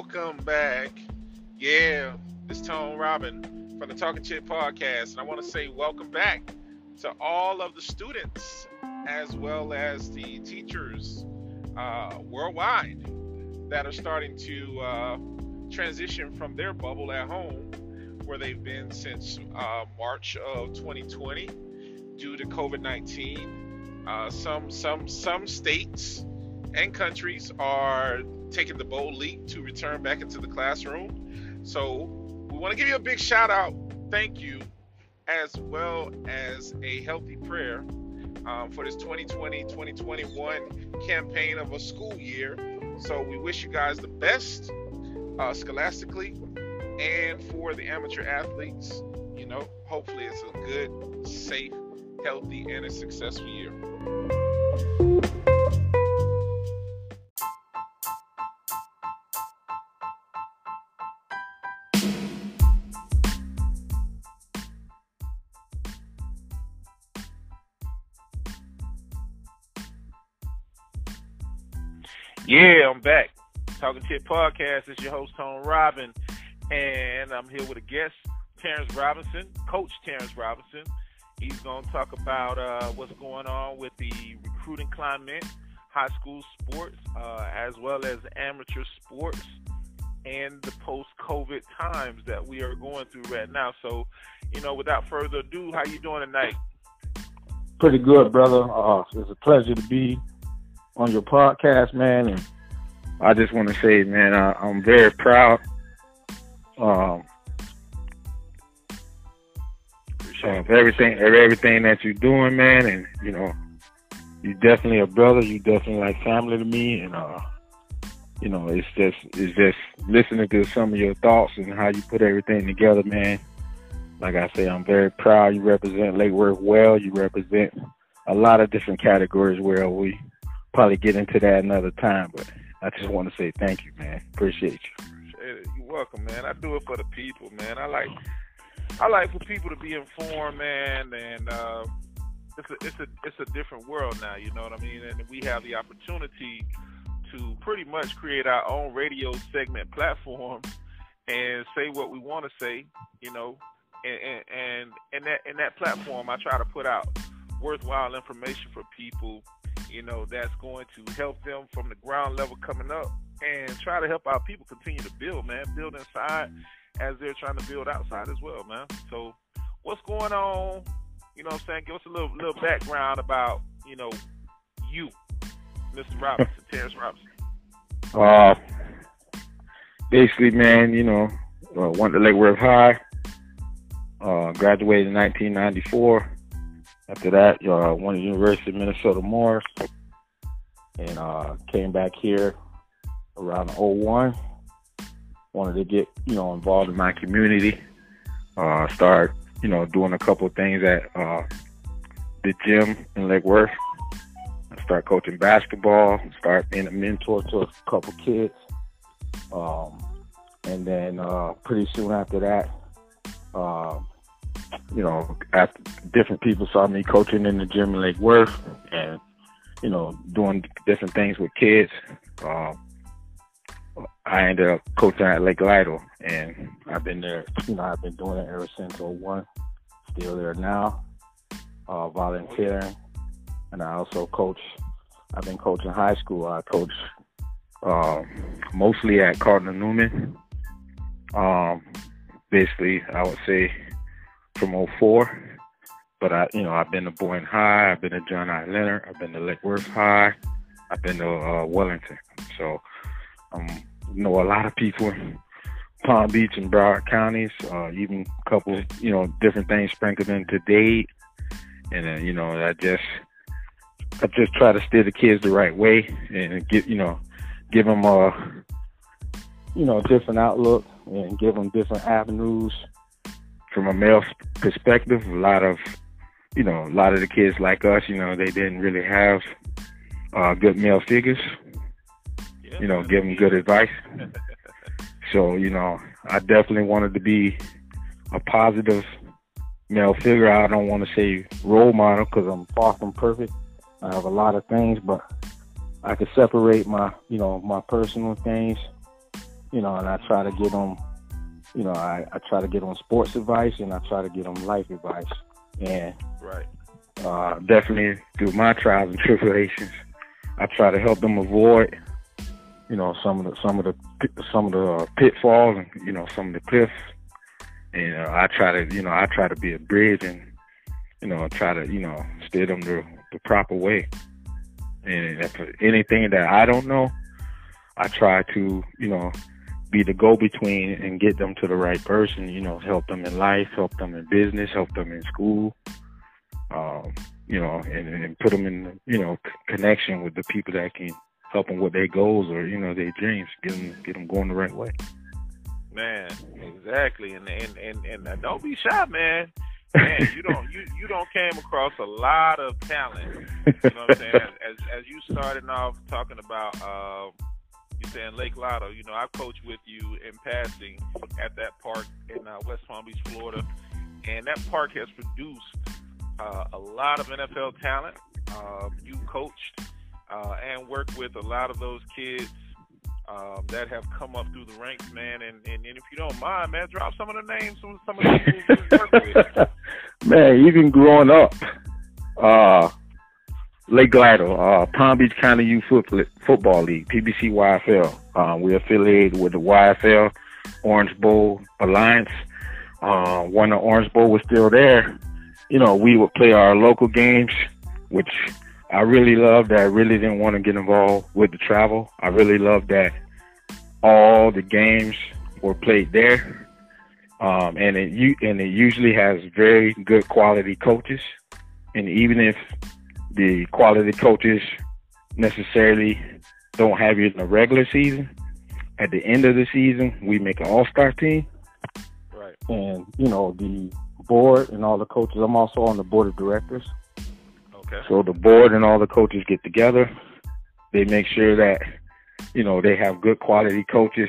welcome back. Yeah, it's Tone Robin from the Talking Chip podcast, and I want to say welcome back to all of the students as well as the teachers uh, worldwide that are starting to uh, transition from their bubble at home, where they've been since uh, March of 2020 due to COVID-19. Uh, some some some states and countries are taking the bold leap to return back into the classroom. So we want to give you a big shout out, thank you, as well as a healthy prayer um, for this 2020-2021 campaign of a school year. So we wish you guys the best uh, scholastically and for the amateur athletes. You know, hopefully it's a good, safe, healthy, and a successful year. Yeah, I'm back. Talking Chit Podcast. It's your host, Tone Robin. And I'm here with a guest, Terrence Robinson, Coach Terrence Robinson. He's going to talk about uh, what's going on with the recruiting climate, high school sports, uh, as well as amateur sports, and the post-COVID times that we are going through right now. So, you know, without further ado, how you doing tonight? Pretty good, brother. Uh, it's a pleasure to be on your podcast, man. And I just want to say, man, I, am very proud um, of everything, everything that you're doing, man. And you know, you definitely a brother. You definitely like family to me, and uh, you know, it's just it's just listening to some of your thoughts and how you put everything together, man. Like I say, I'm very proud. You represent Lake Worth well. You represent a lot of different categories where we probably get into that another time. But I just want to say thank you, man. Appreciate you. You're welcome, man. I do it for the people, man. I like I like for people to be informed, man, and uh, it's a it's a it's a different world now. You know what I mean? And we have the opportunity to pretty much create our own radio segment platform and say what we want to say. You know, and and and, and that in that platform, I try to put out worthwhile information for people you know, that's going to help them from the ground level coming up and try to help our people continue to build, man, build inside as they're trying to build outside as well, man. So what's going on? You know what I'm saying? Give us a little little background about, you know, you, Mr. Robinson, Terrence Robinson. Uh basically man, you know, uh, went to Lake Worth High, uh, graduated in 1994. After that, uh, went to the University of Minnesota Morris, and uh, came back here around 01. Wanted to get you know involved in my community. Uh, start you know doing a couple of things at uh, the gym in Lake Worth. Start coaching basketball. Start being a mentor to a couple kids. Um, and then uh, pretty soon after that, uh, you know, after different people saw me coaching in the gym in Lake Worth and, you know, doing different things with kids, uh, I ended up coaching at Lake Lytal and I've been there, you know, I've been doing it ever since 01. Still there now, uh, volunteering. And I also coach, I've been coaching high school. I coach uh, mostly at Cardinal Newman. Um, basically, I would say from 04. But I, you know, I've been to Boynton High, I've been to John I. Leonard, I've been to Lake Worth High, I've been to uh, Wellington. So, um, know a lot of people in Palm Beach and Broward counties, uh, even a couple, you know, different things sprinkled into Dade. And, uh, you know, I just, I just try to steer the kids the right way and get, you know, give them a, you know, different outlook and give them different avenues from a male perspective, a lot of, you know, a lot of the kids like us, you know, they didn't really have uh, good male figures. Yeah. You know, give them good advice. so, you know, I definitely wanted to be a positive male figure. I don't want to say role model because I'm far from perfect. I have a lot of things, but I could separate my, you know, my personal things you know, and I try to get them, you know, I, I try to get on sports advice and I try to get on life advice. And right, uh, definitely through my trials and tribulations, I try to help them avoid, you know, some of the some of the some of the uh, pitfalls and you know some of the cliffs. And uh, I try to, you know, I try to be a bridge and, you know, try to, you know, steer them the the proper way. And if anything that I don't know, I try to, you know, be the go between and get them to the right person, you know, help them in life, help them in business, help them in school, um, you know, and, and put them in, you know, connection with the people that can help them with their goals or, you know, their dreams, get them, get them going the right way. Man, exactly. And, and, and, and uh, don't be shy, man. Man, you don't you you don't came across a lot of talent. You know what I'm saying? As as you started off talking about uh, you saying Lake Lotto, you know, I coached with you in passing at that park in uh, West Palm Beach, Florida, and that park has produced uh, a lot of NFL talent. Uh, you coached uh, and worked with a lot of those kids um, that have come up through the ranks, man. And, and, and if you don't mind, man, drop some of the names, some, some of the people you work with. Man, even growing up, uh, Lake Glidle, uh, Palm Beach County Youth Football League, PBC YFL. Uh, we're affiliated with the YFL Orange Bowl Alliance. Uh, when the Orange Bowl was still there, you know, we would play our local games, which I really loved. That I really didn't want to get involved with the travel. I really loved that all the games were played there, um, and it and it usually has very good quality coaches. And even if the quality coaches necessarily don't have you in the regular season. At the end of the season, we make an all-star team. Right. And you know the board and all the coaches. I'm also on the board of directors. Okay. So the board and all the coaches get together. They make sure that you know they have good quality coaches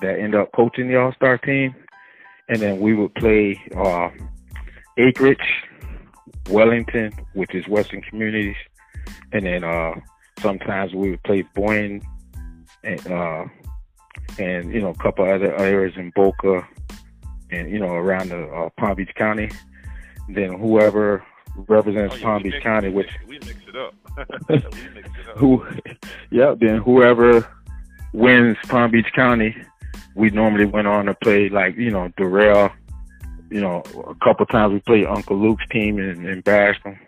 that end up coaching the all-star team. And then we would play uh, Acreage Wellington, which is Western Communities, and then uh, sometimes we would play Boyne and uh, and you know a couple other areas in Boca and you know around the uh, Palm Beach County. Then whoever represents oh, yeah, Palm Beach mix, County, which we mix it up. we mix it up. who, yeah, then whoever wins Palm Beach County, we normally went on to play like you know Doral you know, a couple times we played Uncle Luke's team and, and bashed them.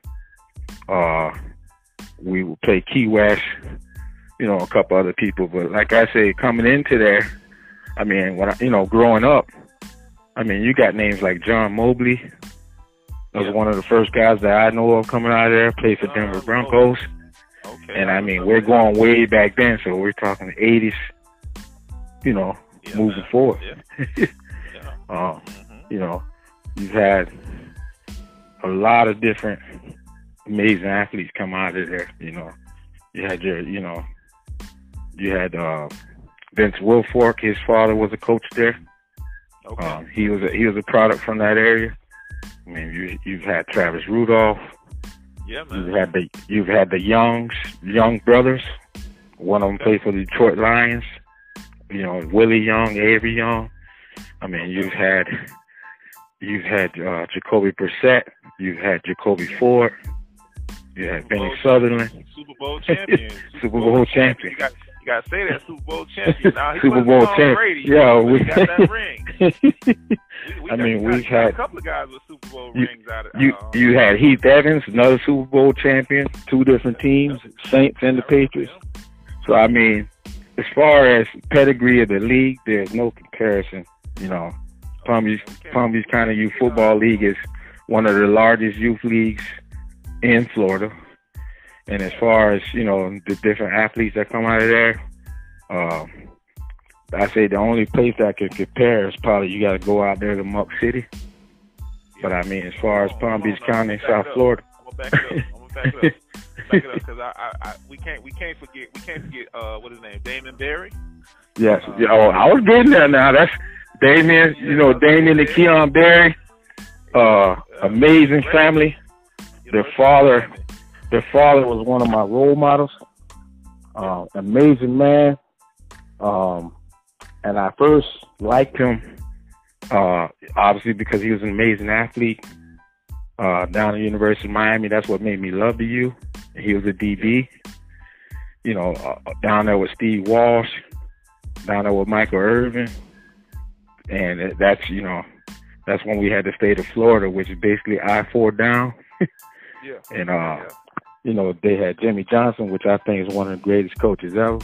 Uh, we would play Key West, you know, a couple other people. But like I say, coming into there, I mean, when I, you know, growing up, I mean, you got names like John Mobley. That was Yeah. one of the first guys that I know of coming out of there. Played for Denver Broncos. Okay. And I mean, we're going way back then, so we're talking 80s, you know, Yeah, moving man. forward. Yeah. yeah. Um, hmm you know, you've had a lot of different amazing athletes come out of there. You know, you had your, you know, you had uh, Vince Wilfork. His father was a coach there. Okay. Um, he was a, he was a product from that area. I mean, you you've had Travis Rudolph. yeah, man. You've had the you've had the Youngs, Young brothers. One of them played for the Detroit Lions. You know, Willie Young, Avery Young. I mean, you've had you've had uh, Jacoby Brissett. You've had Jacoby Ford. You had Benny Bowl Sutherland. Super Bowl champion. Super Bowl champion. You got you got to say that Super Bowl champion. Now he Super Bowl champion. Brady, Yeah, but we- got that ring. We, we I mean, we've had- a couple of guys with Super Bowl You- rings out of You uh, you had Heath Evans, another Super Bowl champion, two different teams, Saints and the Patriots. So I mean, as far as pedigree of the league, there's no comparison. You know, Palm Beach Palm Beach County Youth Football League is one of the largest youth leagues in Florida. And as far as you know, the different athletes that come out of there, um, I say the only place that can compare is probably you got to go out there to Muck City. But I mean, as far as Palm Beach County, South. Florida. Back up. I'm gonna back it up. Back it up because I, I, I, we can't, we can't forget, we can't forget, uh, what is his name, Damon Berry. Yes. Yeah, oh, I was getting there now. That's Damien, you know, Damien and Keon Berry. Uh, amazing family. Their father- Their father was one of my role models. Uh, amazing man. Um, and I first liked him, uh, obviously because he was an amazing athlete. Uh, down at the University of Miami, that's what made me love the U. He was a DB. You know, uh, down there with Steve Walsh, down there with Michael Irvin, and that's you know, that's when we had the state of Florida, which is basically I four down. yeah. And uh, Yeah. you know, they had Jimmy Johnson, which I think is one of the greatest coaches ever.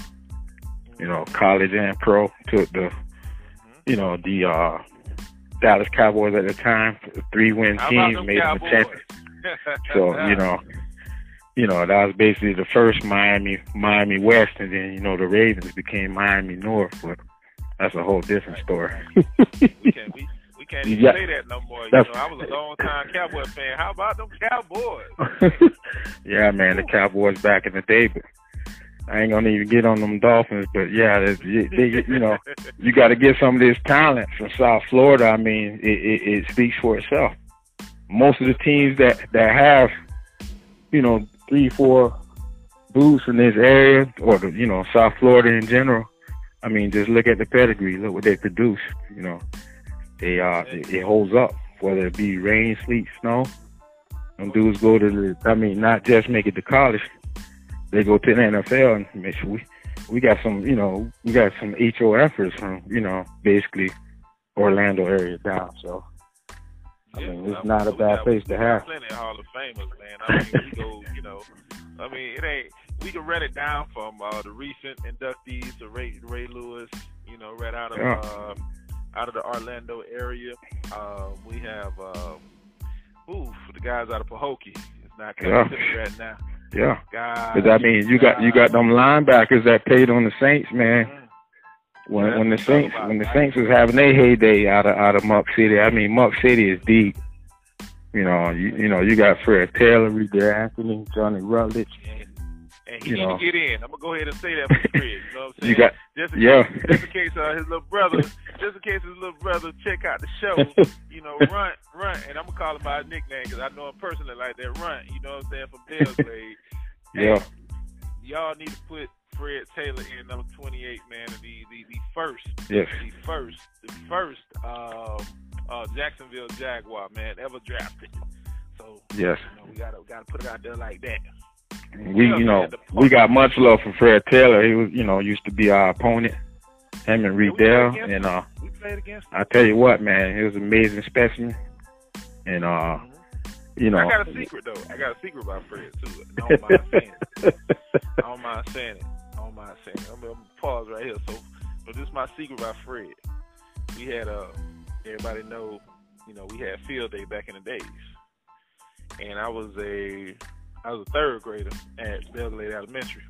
You know, college and pro took the, you know, the uh, Dallas Cowboys at the time, three win How about teams them made them a champion. So you know, you know that was basically the first Miami Miami West, and then you know the Ravens became Miami North. But that's a whole different story. we can't we, we can't even Yeah. say that no more. You That's- know, I was a long time Cowboy fan. How about them Cowboys? yeah, man, the Cowboys back in the day, but I ain't gonna even get on them Dolphins. But yeah, they, they, you know, you got to get some of this talent from South Florida. I mean, it, it, it speaks for itself. Most of the teams that that have, you know, three, four booths in this area, or the, you know, South Florida in general. I mean, just look at the pedigree. Look what they produce. You know, they uh, it, it holds up, whether it be rain, sleet, snow. Them dudes go to the. I mean, not just make it to college. They go to the NFL and make sure we we got some, you know, we got some HO efforts from, you know, basically Orlando area down. So I mean, it's I not a bad got- place to have. Plenty of Hall of Famers, man. I mean, we go, you know, I mean, it ain't. We can run it down from uh, the recent inductees to Ray, Ray Lewis, you know, right out of Yeah. uh, out of the Orlando area. Um, we have, um, ooh, the guys out of Pahokee. It's not Yeah. right now. Yeah. Guys, But I mean, you got you got them linebackers that played on the Saints, man. Mm. When Yeah, when the that's what I'm Saints when the. Saints was having their heyday out of out of Muck City, I mean Muck City is deep. You know, you you know, you got Fred Taylor, Reed Anthony, Johnny Rutledge. And, he You need know. to get in. I'm gonna go ahead and say that for Fred. You know what I'm saying? You got just in yeah. case, just in case uh, his little brother, just in case his little brother check out the show. You know, run, run, and I'm gonna call him by his nickname because I know him personally like that. Run, you know what I'm saying from Dale's Blade. yeah. Y'all need to put Fred Taylor in number 28, man, and the the, the first, Yes. the first, the first um, uh, Jacksonville Jaguar man ever drafted. So Yes. you know, we gotta gotta put it out there like that. We you know, we got much love for Fred Taylor. He was you know, used to be our opponent. Him and we Reed played Dale. against And uh We played against. I tell you what, man, he was an amazing specimen. And uh you know I got a secret though. I got a secret about Fred too. I don't mind saying it. I don't mind saying it. I don't mind saying it. I'm, I'm gonna pause right here. So, but this is my secret about Fred. We had uh, everybody know, you know, we had field day back in the days, and I was a, I was a third grader at Belle Glade Elementary.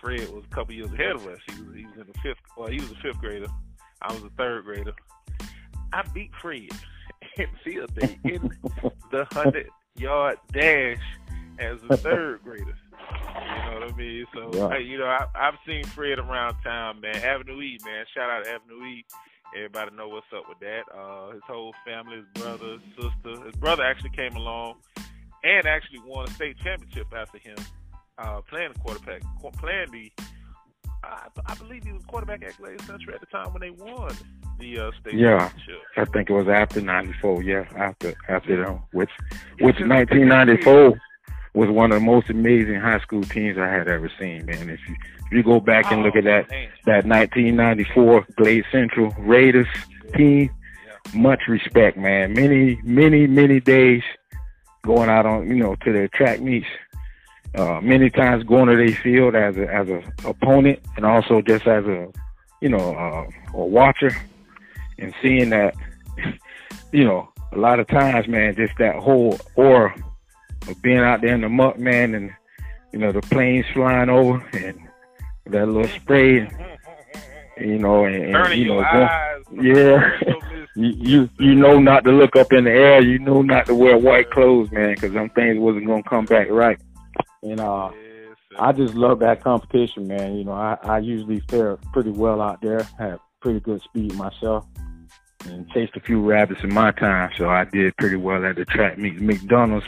Fred was a couple years ahead of us. He was he was in the fifth. Well, he was a fifth grader. I was a third grader. I beat Fred in field day in the hundred yard dash as a third grader. You know what I mean? So Yeah. hey, you know, I, I've seen Fred around town, man. Avenue E, man. Shout out to Avenue E. Everybody know what's up with that. Uh, his whole family, his brother, his sister. His brother actually came along and actually won a state championship after him, uh, playing the quarterback, qu- playing the. I, I believe he was quarterback at Glade Central at the time when they won the uh, state Yeah. championship. I think it was after '94. Yeah, after after them, which which 1994 was one of the most amazing high school teams I had ever seen. Man, if you if you go back and look at that Oh, man. that 1994 Glade Central Raiders team, much respect, man. Many many many days going out on you know to their track meets. Uh, many times going to their field as a as a opponent and also just as a you know uh, a watcher and seeing that you know a lot of times man just that whole aura of being out there in the muck man and you know the planes flying over and that little spray you know and, and you know eyes. yeah you, you you know not to look up in the air. You know not to wear white clothes, man, because them things wasn't gonna come back right. And uh, Yes. I just love that competition, man. You know, I I usually fare pretty well out there. Have pretty good speed myself, and chased a few rabbits in my time, so I did pretty well at the track meet, McDonald's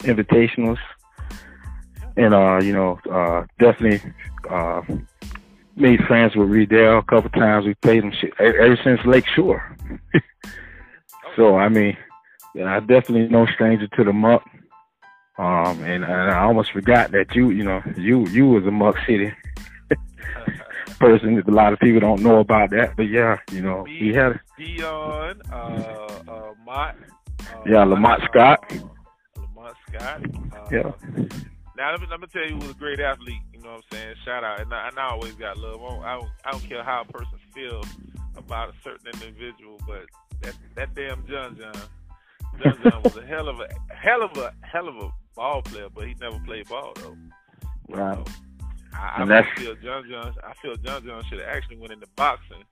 invitationals, and uh, you know, uh, definitely uh, made friends with Reidel a couple times. We played him shit ever since Lake Shore. so I mean, I definitely no stranger to the muck. Um, and, and I almost forgot that you, you know, you you was a Muck City person. A lot of people don't know about that, but yeah, you know, Me, he had Dion, uh, uh, Mott. Uh, yeah Lamont uh, Scott. Lamont Scott. Uh, Yeah. Now let me let me tell you, he was a great athlete. Know what I'm saying? Shout out, and I, and I always got love. I don't, I don't, I don't care how a person feels about a certain individual, but that that damn John John, John John was a hell of a hell of a hell of a ball player, but he never played ball though. So, I, And I that's- feel John John. I feel John John should have actually went into boxing.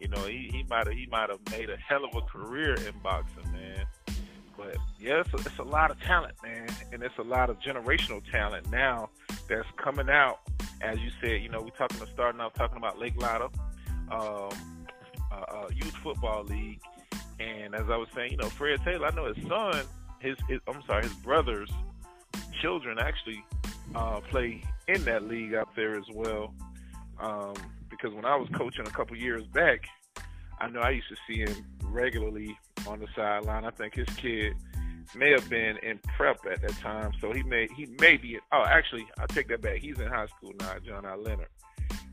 You know, he he might have he might have made a hell of a career in boxing, man. But yeah, it's a, it's a lot of talent, man, and it's a lot of generational talent now that's coming out. As you said, you know, we're talking to starting out talking about Lake Lotto, um, uh, uh, youth football league, and as I was saying, you know, Fred Taylor. I know his son, his, his I'm sorry, his brothers, children actually uh, play in that league out there as well. Um, because when I was coaching a couple years back, I know I used to see him regularly on the sideline. I think his kid may have been in prep at that time, so he may he may be. Oh, actually, I take that back. He's in high school now, John I. Leonard.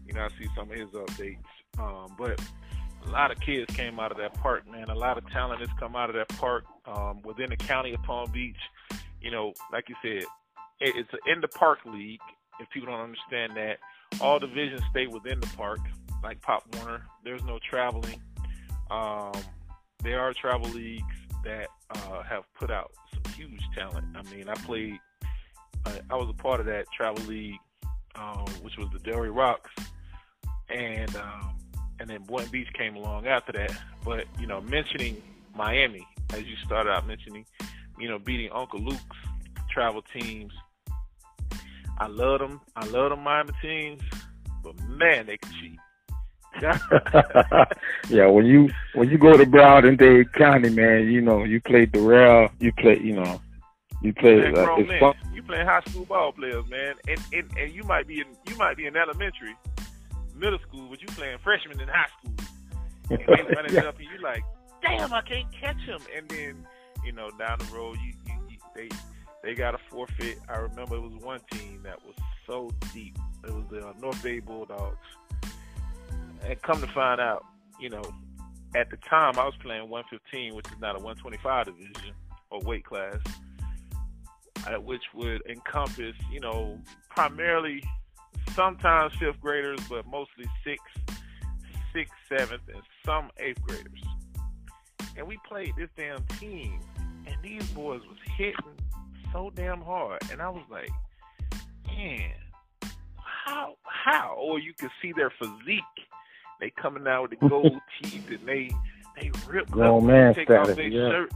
You know, I see some of his updates. Um, but a lot of kids came out of that park, man. A lot of talent has come out of that park um, within the county of Palm Beach. You know, like you said, it, it's in the park league. If people don't understand that, all divisions stay within the park, like Pop Warner. There's no traveling. Um, there are travel leagues that uh, have put out some huge talent. I mean, I played. I, was a part of that travel league, um, which was the Delray Rocks, and um, and then Boynton Beach came along after that. But you know, mentioning Miami as you started out mentioning, you know, beating Uncle Luke's travel teams. I love them. I love them Miami teams, but man, they can cheat. yeah, when you when you go to Broward and Dade County, man, you know you play Doral, you play, you know, you play. Man, Uh, it's fun. You playing high school ball players, man, and, and and you might be in you might be in elementary, middle school, but you playing freshman in high school, and they running Yeah. up, and you like, damn, I can't catch him. And then you know down the road, you, you, you they they got a forfeit. I remember it was one team that was so deep. It was the uh, North Bay Bulldogs, and come to find out, you know, at the time I was playing 115, which is not a 125 division or weight class uh, which would encompass, you know, primarily sometimes fifth graders, but mostly sixth, sixth, seventh, and some eighth graders. And we played this damn team, and these boys was hitting so damn hard, and I was like, man, how, how? Or you could see their physique. They coming out with the gold teeth, and they they rip Grown up, man take off their yeah. shirt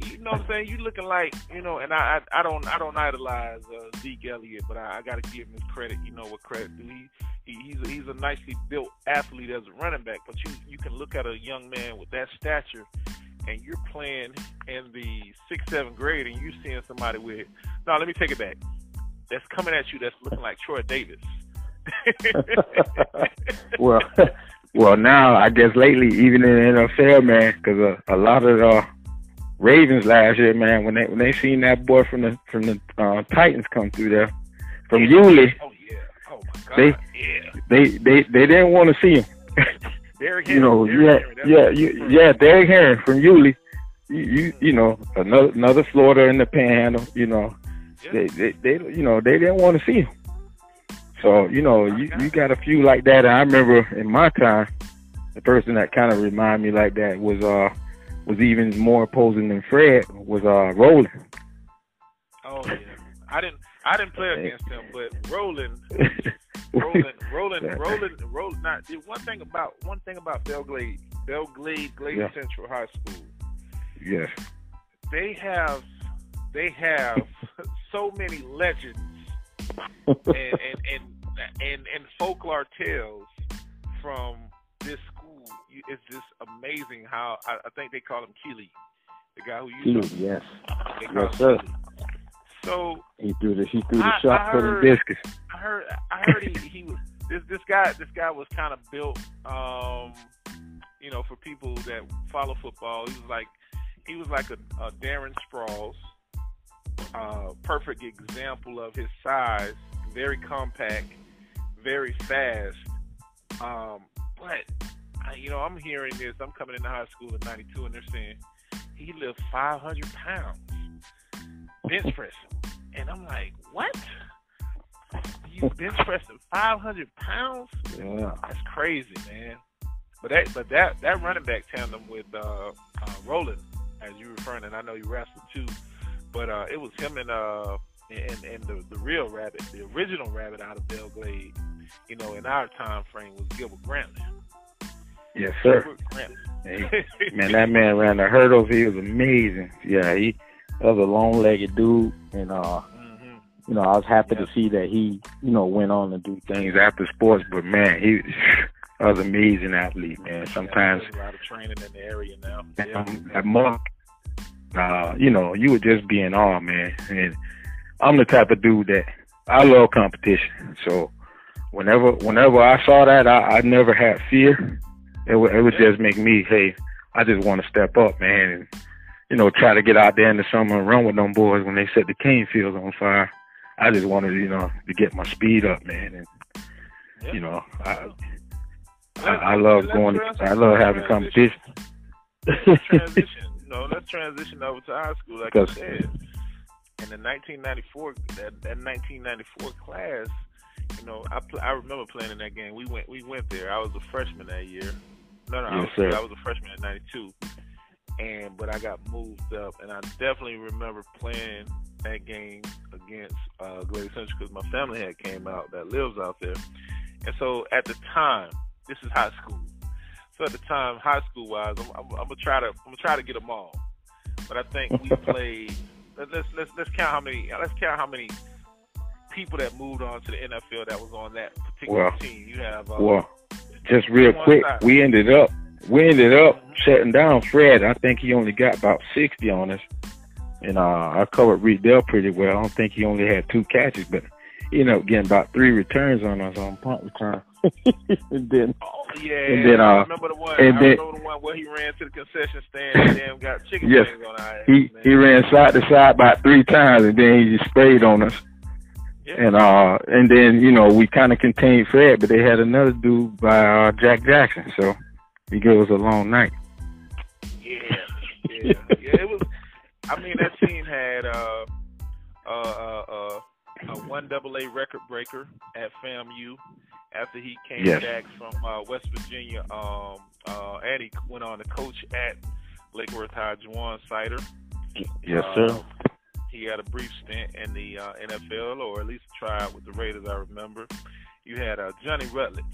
you know what I'm saying? You looking like, you know, and I I, I don't I don't idolize uh, Zeke Elliott, but I, I got to give him his credit. You know what credit do he? he he's a, he's a nicely built athlete as a running back, but you you can look at a young man with that stature, and you're playing in the sixth seventh grade, and you're seeing somebody with. No, let me take it back. That's coming at you. That's looking like Troy Davis. well, well, now I guess lately, even in the NFL, man, because a, a lot of uh, Ravens last year, man, when they when they seen that boy from the from the uh, Titans come through there from Yulee, Oh yeah. Oh my God. They- yeah. they they they didn't want to see him. Derrick you know, Derrick yeah, Henry, yeah, you, yeah, Derrick Henry from Yulee. You, you you know another another Florida in the Panhandle. You know Yeah. they, they they you know they didn't want to see him. So you know you you got a few like that. And I remember in my time, the person that kind of reminded me like that was uh was even more opposing than Fred was uh Roland. Oh yeah. I didn't I didn't play against him, but Roland Roland, Roland, Roland, Roland. Not one thing about one thing about Belle Glade, Belglade Glade Yeah. Central High School. yes. They have, they have so many legends and and and and, and folklore tales from this school. It's just amazing how I, I think they call him Keely, the guy who used to. yes. Yes, sir. So He threw the he threw the I- shot I for the heard- discus. I heard I heard he, he was this this guy this guy was kind of built, um, you know, for people that follow football. He was like he was like a, a Darren Sproles, uh, perfect example of his size, very compact, very fast. Um, but you know, I'm hearing this. I'm coming into high school in '92, and they're saying he lifts 500 pounds bench press, and I'm like, what? You bench pressing 500 pounds? Yeah, that's crazy, man. But that, but that, that running back tandem with uh, uh, Roland, as you referring, and I know you wrestled too, but uh, it was him and uh, and, and the the real rabbit, the original rabbit out of Belle Glade, you know, in our time frame was Gilbert Grantley. Yes, sir. man, that man ran the hurdles. He was amazing. Yeah, he was a long-legged dude, and uh, mm-hmm. you know, I was happy to see that he, you know, went on to do things after sports. But man, he was an amazing athlete, man. Sometimes yeah, a lot of training in the area now. Yeah. At Monk, uh, you know, you would just be in awe, man. And I'm the type of dude that I love competition. So whenever whenever I saw that, I, I never had fear it would it would just make me, hey, I just want to step up, man, and you know, try to get out there in the summer and run with them boys when they set the cane fields on fire. I just wanted, you know, to get my speed up, man, and yeah. you know, I I, I love going. I love having competition. Know, let's transition over to high school, like you said. In the 1994, that, that 1994 class, you know, I pl- I remember playing in that game. We went we went there. I was a freshman that year. No, no, yes, I, was, I was a freshman in '92, and but I got moved up, and I definitely remember playing that game against uh, Glade Central because my family had came out that lives out there, and so at the time, this is high school. So at the time, high school wise, I'm, I'm, I'm gonna try to I'm gonna try to get them all, but I think we played. let's let's let's count how many. Let's count how many people that moved on to the NFL that was on that particular well, team. You have uh, well, just real quick, side. we ended up we ended up mm-hmm. shutting down Fred. I think he only got about sixty on us, and uh, I covered Reidel pretty well. I don't think he only had two catches, but he ended up getting about three returns on us on punt return. and then, oh yeah, and then, uh, I remember the one. And I then, remember the one where he ran to the concession stand and then got chicken yes, wings on our ass. He man. he ran side to side about three times, and then he just sprayed on us. Yeah. And uh, and then you know we kind of contained Fred, but they had another dude by uh, Jack Jackson, so he gave us a long night. Yeah, yeah, yeah. It was. I mean, that team had uh, uh, uh, uh, a one double A record breaker at FAMU after he came yes. back from uh, West Virginia, um, uh, and he went on to coach at Lake Worth High. Juwan Sider. Yes, sir. Uh, he had a brief stint in the uh, NFL, or at least a tryout with the Raiders. I remember. You had uh, Johnny Rutledge,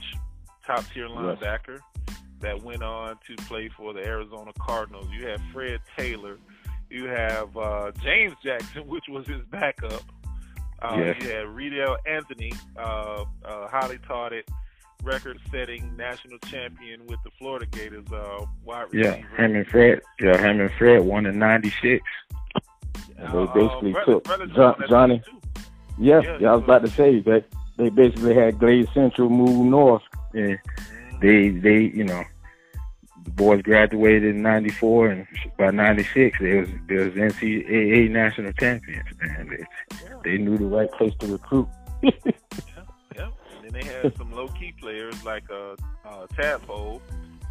top tier linebacker, yes. that went on to play for the Arizona Cardinals. You had Fred Taylor. You have uh, James Jackson, which was his backup. Uh, yes. You had Reidel Anthony, uh, uh, highly touted, record-setting national champion with the Florida Gators. Uh, wide receiver. Yeah, him and Fred. Yeah, him and Fred won in '96. And they uh, basically uh, took John, Johnny. Yeah, yeah, yeah, I was about to say that they basically had Glade Central move north, and mm-hmm. they they you know the boys graduated in '94, and by '96 they was they was NCAA national champions, and they, they knew the right place to recruit. yeah, yeah. And then they had some low key players like uh, uh Tadpole,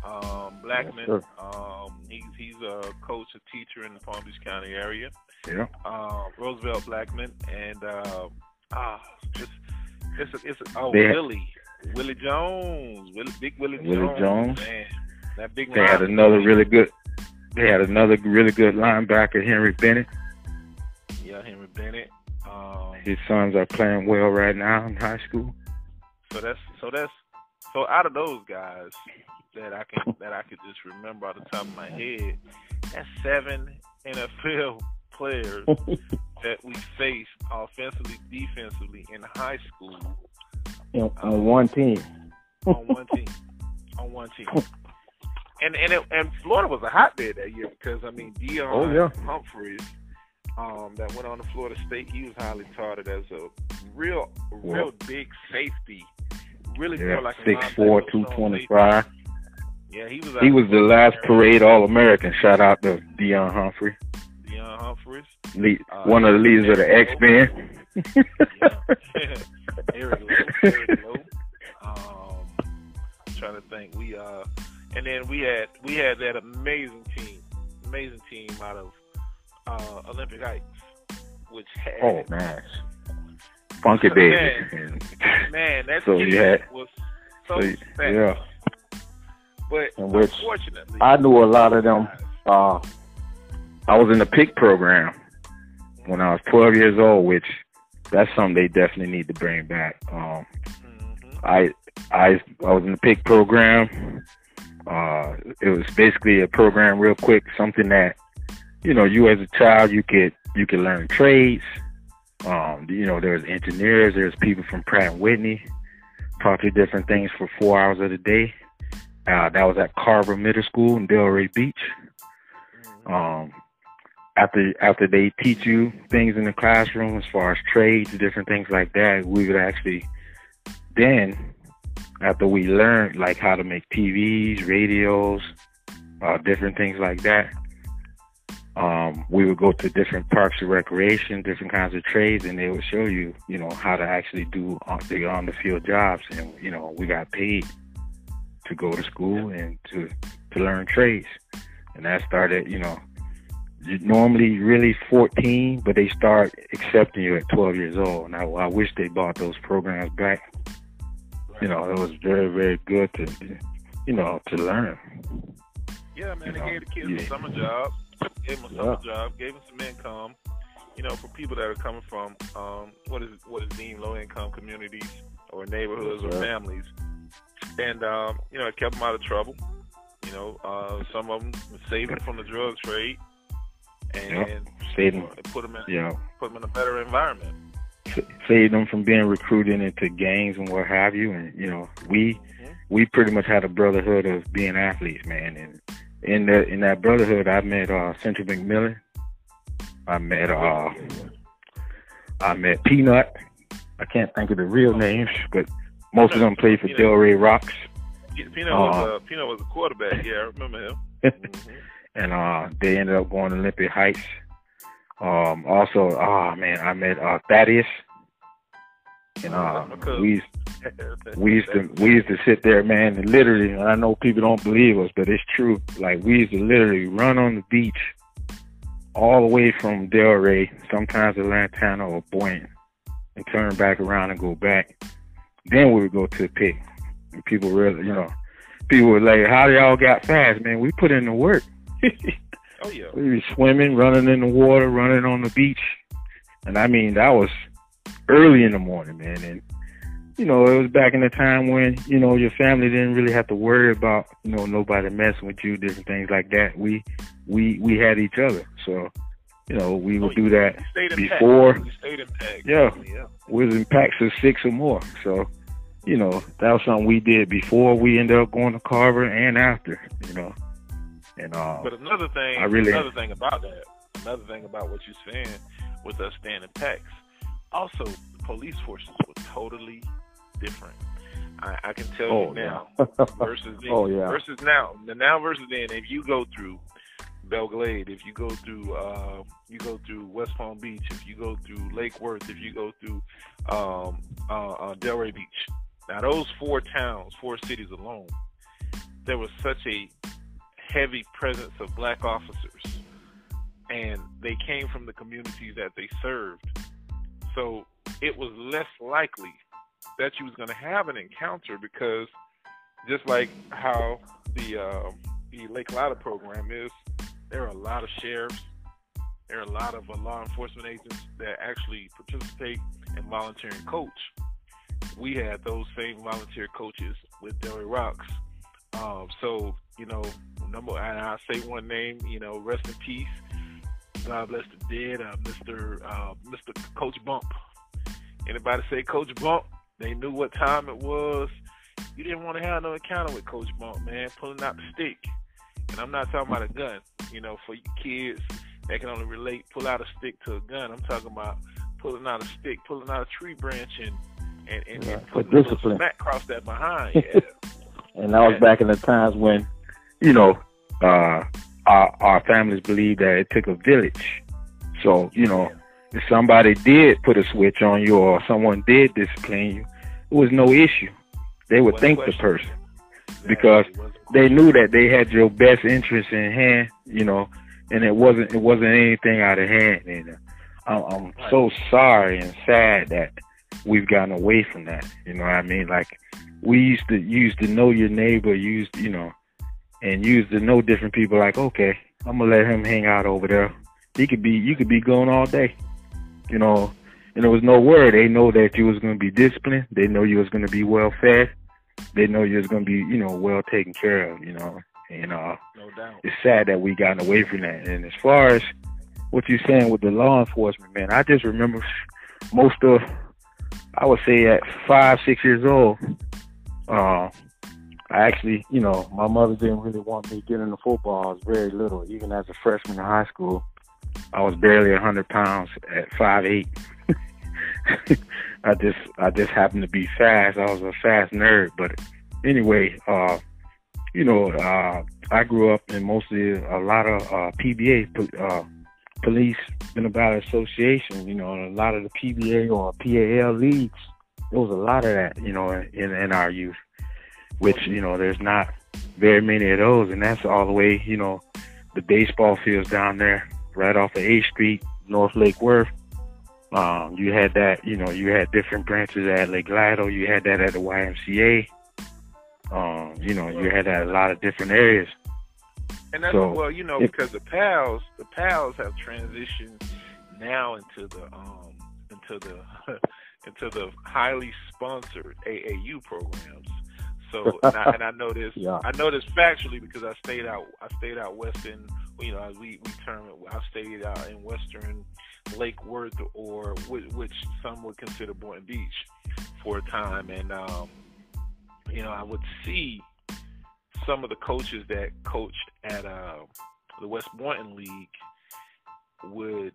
um, Blackman. Yes, um, he's he's a coach, a teacher in the Palm Beach County area. Yeah. Uh, Roosevelt Blackman and uh, ah, it's it's a, it's a, oh Willie Willie Jones, Willie Big Willie, Willie Jones, Jones. Man, that big. They had another really good. They had another really good linebacker, Henry Bennett. Yeah, Henry Bennett. Um, His sons are playing well right now in high school. So that's so that's so out of those guys that I can that I could just remember off the top of my head, that's seven NFL players that we faced offensively, defensively in high school. on um, one team. on one team. On one team. And and it, and Florida was a hotbed that year because I mean Dion oh, yeah. Humphreys, um, that went on to Florida State. He was highly touted as a real, real big safety, really yeah, more like a six four, two twenty five. Yeah, he was. He was the last parade All American. Shout out to Dion Humphrey, Deion Humphreys. lead, Uh, one of the leaders of the X Men. Yeah. Eric Lowe. Eric Lowe. Um, trying to think. We uh, and then we had we had that amazing team, amazing team out of uh, Olympic Heights, which had oh man, Funky Davis. Man. man, that So team had- was so so yeah. But unfortunately, I knew a lot of them. Uh, I was in the pick program when I was 12 years old, which that's something they definitely need to bring back. Um, Mhm. I I I was in the pick program. Uh, it was basically a program, real quick, something that you know you as a child you could you could learn trades. Um, you know, there's engineers, there's people from Pratt and Whitney, taught you different things for four hours of the day. Uh, that was at Carver Middle School in Delray Beach. Um, after after they teach you things in the classroom as far as trades, different things like that, we would actually then after we learned like how to make TVs, radios, uh, different things like that. Um, we would go to different parks of recreation, different kinds of trades, and they would show you, you know, how to actually do on the on the field jobs. And you know, we got paid to go to school and to to learn trades, and that started, you know, normally really 14, but they start accepting you at 12 years old. And I, I wish they brought those programs back. You know, it was very, very good to, you know, to learn. Yeah, man, You they know, gave the kids yeah. a summer job, gave them a summer job, gave them some income. You know, for people that are coming from um, what is what is deemed low income communities or neighborhoods or families, and um, you know, it kept them out of trouble. You know, uh, some of them saving from the drug trade, and Yeah. Them, it put them in yeah. put them in a better environment. Saved them from being recruited into gangs and what have you. And you know, we we pretty much had a brotherhood of being athletes, man. And in that in that brotherhood, I met uh, Central McMillan. I met uh, I met Peanut. I can't think of the real names, but most of them played for Peanut. Delray Rocks. Uh, was a Pino was a quarterback. Yeah, I remember him. Mhm. and uh they ended up going to Olympic Heights. Um also oh man, I met uh Thaddeus. And uh we used, we used to we used to sit there, man, and literally and I know people don't believe us, but it's true. Like we used to literally run on the beach all the way from Delray, sometimes to Lantana or Boynton, and turn back around and go back. Then we would go to the pit. And people really you know, people were like, How y'all got fast, man? We put in the work. Oh yeah. We were swimming, running in the water, running on the beach. And I mean, that was early in the morning, man. And, you know, it was back in the time when, you know, your family didn't really have to worry about, you know, nobody messing with you, different things like that. We, we, we had each other. So, you know, we would oh, do that You stayed in before. Pack. You stayed in pack. Yeah. Oh, yeah. We was in packs of six or more. So, you know, that was something we did before we ended up going to Carver and after, you know. And, uh, But another thing, I really- another thing about that, another thing about what you're saying with us staying in packs, also police forces were totally different. I, I can tell oh, you now yeah. versus then. Oh, yeah. Versus now, the now versus then. If you go through Belle Glade, if you go through, uh, you go through West Palm Beach, if you go through Lake Worth, if you go through um, uh, uh, Delray Beach. Now those four towns, four cities alone, there was such a heavy presence of black officers, and they came from the communities that they served. So it was less likely that you was going to have an encounter because just like how the uh, the Lake Lotta program is, there are a lot of sheriffs, there are a lot of uh, law enforcement agents that actually participate and volunteer and coach. We had those same volunteer coaches with Delray Rocks. Um, so you know, number and I say one name, you know, rest in peace. God bless the dead, uh, Mr. Uh, Mr. Coach Bump. Anybody say Coach Bump? They knew what time it was. You didn't want to have no encounter with Coach Bump, man, pulling out the stick. And I'm not talking about a gun. You know, for you kids that can only relate, pull out a stick to a gun. I'm talking about pulling out a stick, pulling out a tree branch, and and, and, Yeah, and for putting a discipline. smack across that behind. Yeah. And that was Yeah. back in the times when, you know, uh, our our families believed that it took a village. So you know, if somebody did put a switch on you or someone did discipline you, it was no issue. They would thank the person because they knew that they had your best interest in hand, you know, and it wasn't it wasn't anything out of hand. And uh, I'm, I'm so sorry and sad that we've gotten away from that. You know what I mean? Like we used to used to know your neighbor, used you know, and used to know different people. Like okay, I'm gonna let him hang out over there. He could be you could be going all day, you know. And there was no worry. They know that you was gonna be disciplined. They know you was gonna be well fed they know you was going to be, you know, well taken care of, you know. And uh, No doubt. it's sad that we gotten away from that. And as far as what you're saying with the law enforcement, man, I just remember most of, I would say at five, six years old, uh, I actually, you know, my mother didn't really want me getting into football. I was very little. Even as a freshman in high school, I was barely a 100 pounds at five eight. I just I just happened to be fast. I was a fast nerd. But anyway, uh, you know, uh, I grew up in mostly a lot of uh, PBA, uh, Police About Association. You know, a lot of the PBA or PAL leagues. There was a lot of that, you know, in in our youth. Which you know, there's not very many of those, and that's all the way, you know, the baseball fields down there, right off of A Street, North Lake Worth. Um, you had that, you know, you had different branches at Lake Lytal. You had that at the YMCA. Um, you know, you had that a lot of different areas. And that's So, well, you know, if- because the pals, the pals have transitioned now into the um into the into the highly sponsored AAU programs. So and I, and I know this, Yeah. I know this factually because I stayed out, I stayed out western, you know, as we we term it, I stayed out in western Lake Worth or which, which some would consider Boynton Beach for a time, and um, you know, I would see some of the coaches that coached at uh, the West Boynton League would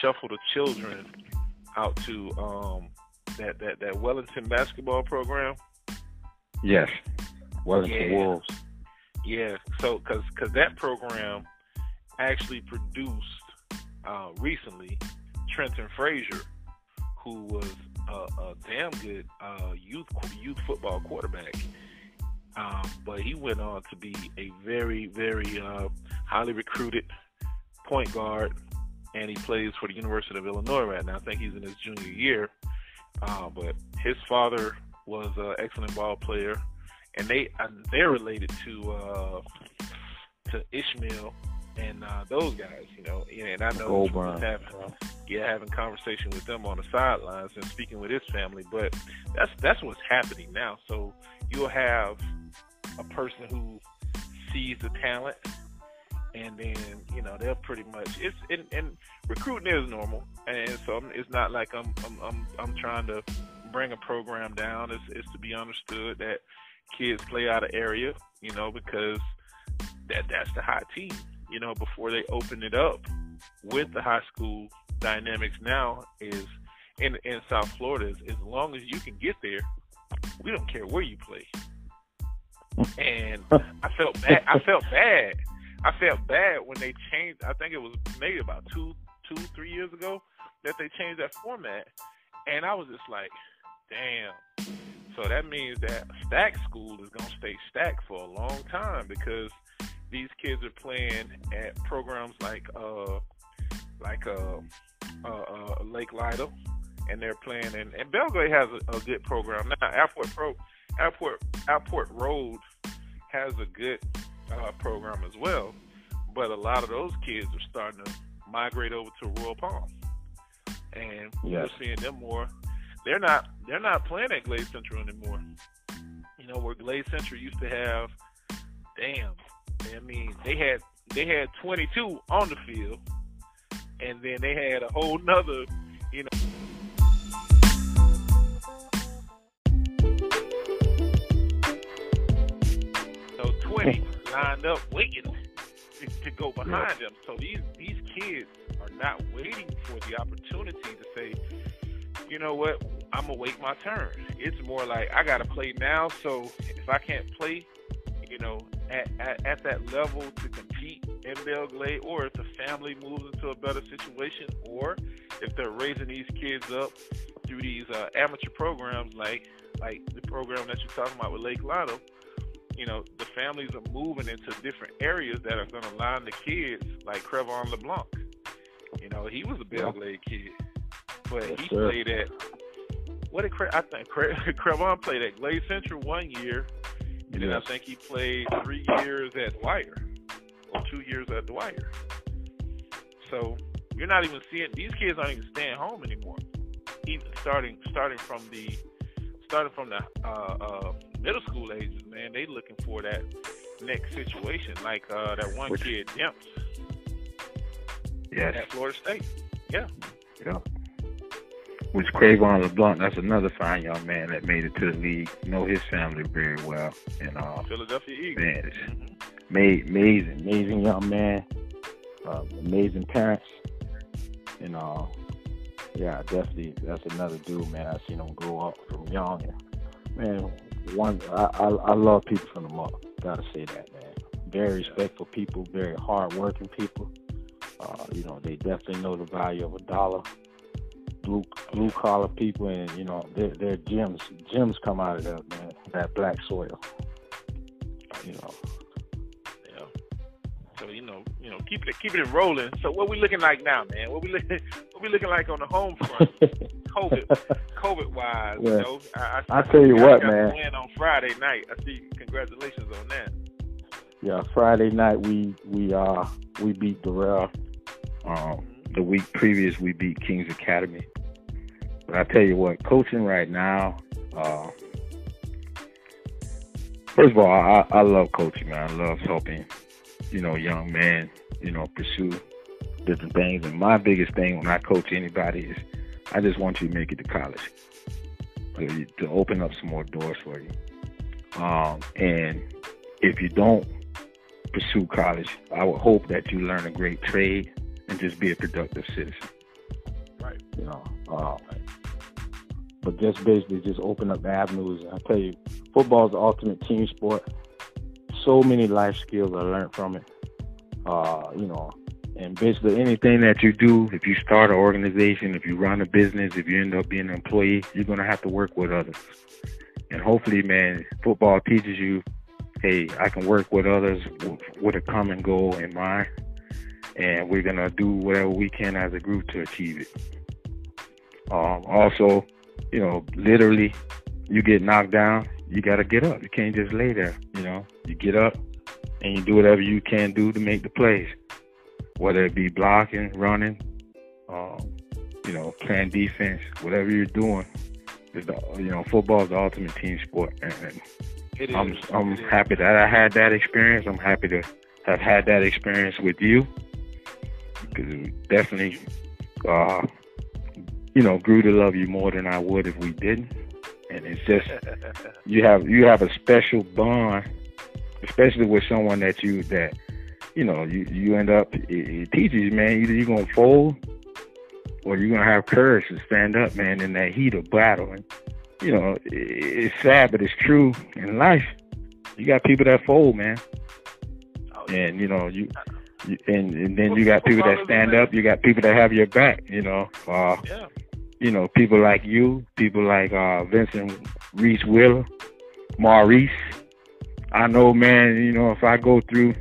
shuffle the children out to um, that, that, that Wellington basketball program. Yes. Wellington Yeah. Wolves. Yeah, so because cause that program actually produced uh, recently Trenton Frazier, who was a, a damn good uh, youth youth football quarterback. Um, but he went on to be a very, very uh, highly recruited point guard, and he plays for the University of Illinois right now. I think he's in his junior year. Uh, but his father was an excellent ball player, and they uh, they're related to uh, to Ishmael and uh, those guys, you know. And I know Goldburn. having yeah, having conversation with them on the sidelines and speaking with his family. But that's that's what's happening now. So you'll have a person who sees the talent, and then you know they'll pretty much it's and, and recruiting is normal, and so I'm, it's not like I'm I'm I'm I'm trying to bring a program down. It's it's to be understood that kids play out of area, you know, because that that's the hot team. You know, before they open it up with the high school dynamics now is in in South Florida is as long as you can get there, we don't care where you play. And I felt bad. I felt bad. I felt bad when they changed. I think it was maybe about two, two, three years ago that they changed that format, and I was just like, damn. So that means that stack school is gonna stay stacked for a long time because these kids are playing at programs like uh like uh, uh, uh Lake Lytal, and they're playing and, and Belle Glade has a, a good program now. Airport Pro Airport Airport Road has a good uh, program as well, but a lot of those kids are starting to migrate over to Royal Palm, and Yes. we're seeing them more. They're not they're not playing at Glade Central anymore. You know where Glade Central used to have, damn. I mean they had they had 22 on the field, and then they had a whole nother, you know. So 20 lined up waiting to, to go behind them. So these these kids are not waiting for the opportunity to say, you know what, I'm gonna wait my turn. It's more like I gotta play now. So if I can't play, you know, at, at, at that level to compete in Belle Glade, or if the family moves into a better situation, or if they're raising these kids up through these uh, amateur programs like like the program that you're talking about with Lake Lytal, you know, the families are moving into different areas that are going to line the kids, like Cre'Von LeBlanc. You know, he was a Belle Glade kid, but yes, he sir. played at what did Cre- I think Cre'Von played at Glade Central one year, and then I think he played three years at Dwyer or two years at Dwyer. So you're not even seeing these kids aren't even staying home anymore. Even starting starting from the starting from the uh, uh, middle school ages, man, they looking for that next situation. Like uh, that one Which- kid, Demps, Yes. at Florida State. Yeah. Which Cre'Von LeBlanc, that's another fine young man that made it to the league. Know his family very well. And uh Philadelphia Eagles. man, it's Mhm. ma- amazing, amazing young man. Uh, amazing parents. And uh yeah, definitely that's another dude, man. I seen him grow up from young and man, one I, I I love people from the mother. Gotta say that, man. Very respectful people, very hard working people. Uh, you know, they definitely know the value of a dollar. Blue blue collar people and you know, their their gems gems come out of that man, that black soil. You know. Yeah. So you know, you know, keep it keeping it rolling. So what we looking like now, man? What we looking what we looking like on the home front? COVID COVID wise, you know. I, I tell you what, man. Win on Friday night. I see. Congratulations on that. Yeah, Friday night we we uh we beat Doral. Um, the week previous we beat Kings Academy. But I tell you what, coaching right now. Uh, first of all, I, I love coaching, man. I love helping, you know, young men, you know, pursue different things. And my biggest thing when I coach anybody is, I just want you to make it to college, to, to open up some more doors for you. Um, and if you don't pursue college, I would hope that you learn a great trade and just be a productive citizen. Right. You know, uh, but just basically just open up avenues. I tell you, football is the ultimate team sport. So many life skills I learned from it. Uh, you know, and basically anything that you do, if you start an organization, if you run a business, if you end up being an employee, you're gonna have to work with others. And hopefully, man, football teaches you, hey, I can work with others with a common goal in mind, and we're gonna do whatever we can as a group to achieve it. Um, also, you know, literally, you get knocked down, you gotta get up. You can't just lay there. You know, you get up and you do whatever you can do to make the plays, whether it be blocking, running, um, you know, playing defense, whatever you're doing. Is the you know football is the ultimate team sport, and, and It is. I'm I'm It is. happy that I had that experience. I'm happy to have had that experience with you because it definitely, uh, you know, grew to love you more than I would if we didn't. And it's just you have you have a special bond, especially with someone that you that you know you you end up it, it teaches you, man. Either you're gonna fold or you're gonna have courage to stand up, man, in that heat of battle. And you know, it, it's sad, but it's true in life. You got people that fold, man, Oh, yeah. and you know you. you and, and then you got people that stand up. You got people that have your back. You know, uh, yeah. You know, people like you, people like uh, Vincent Reese Wheeler, Maurice. I know, man. You know, if I go through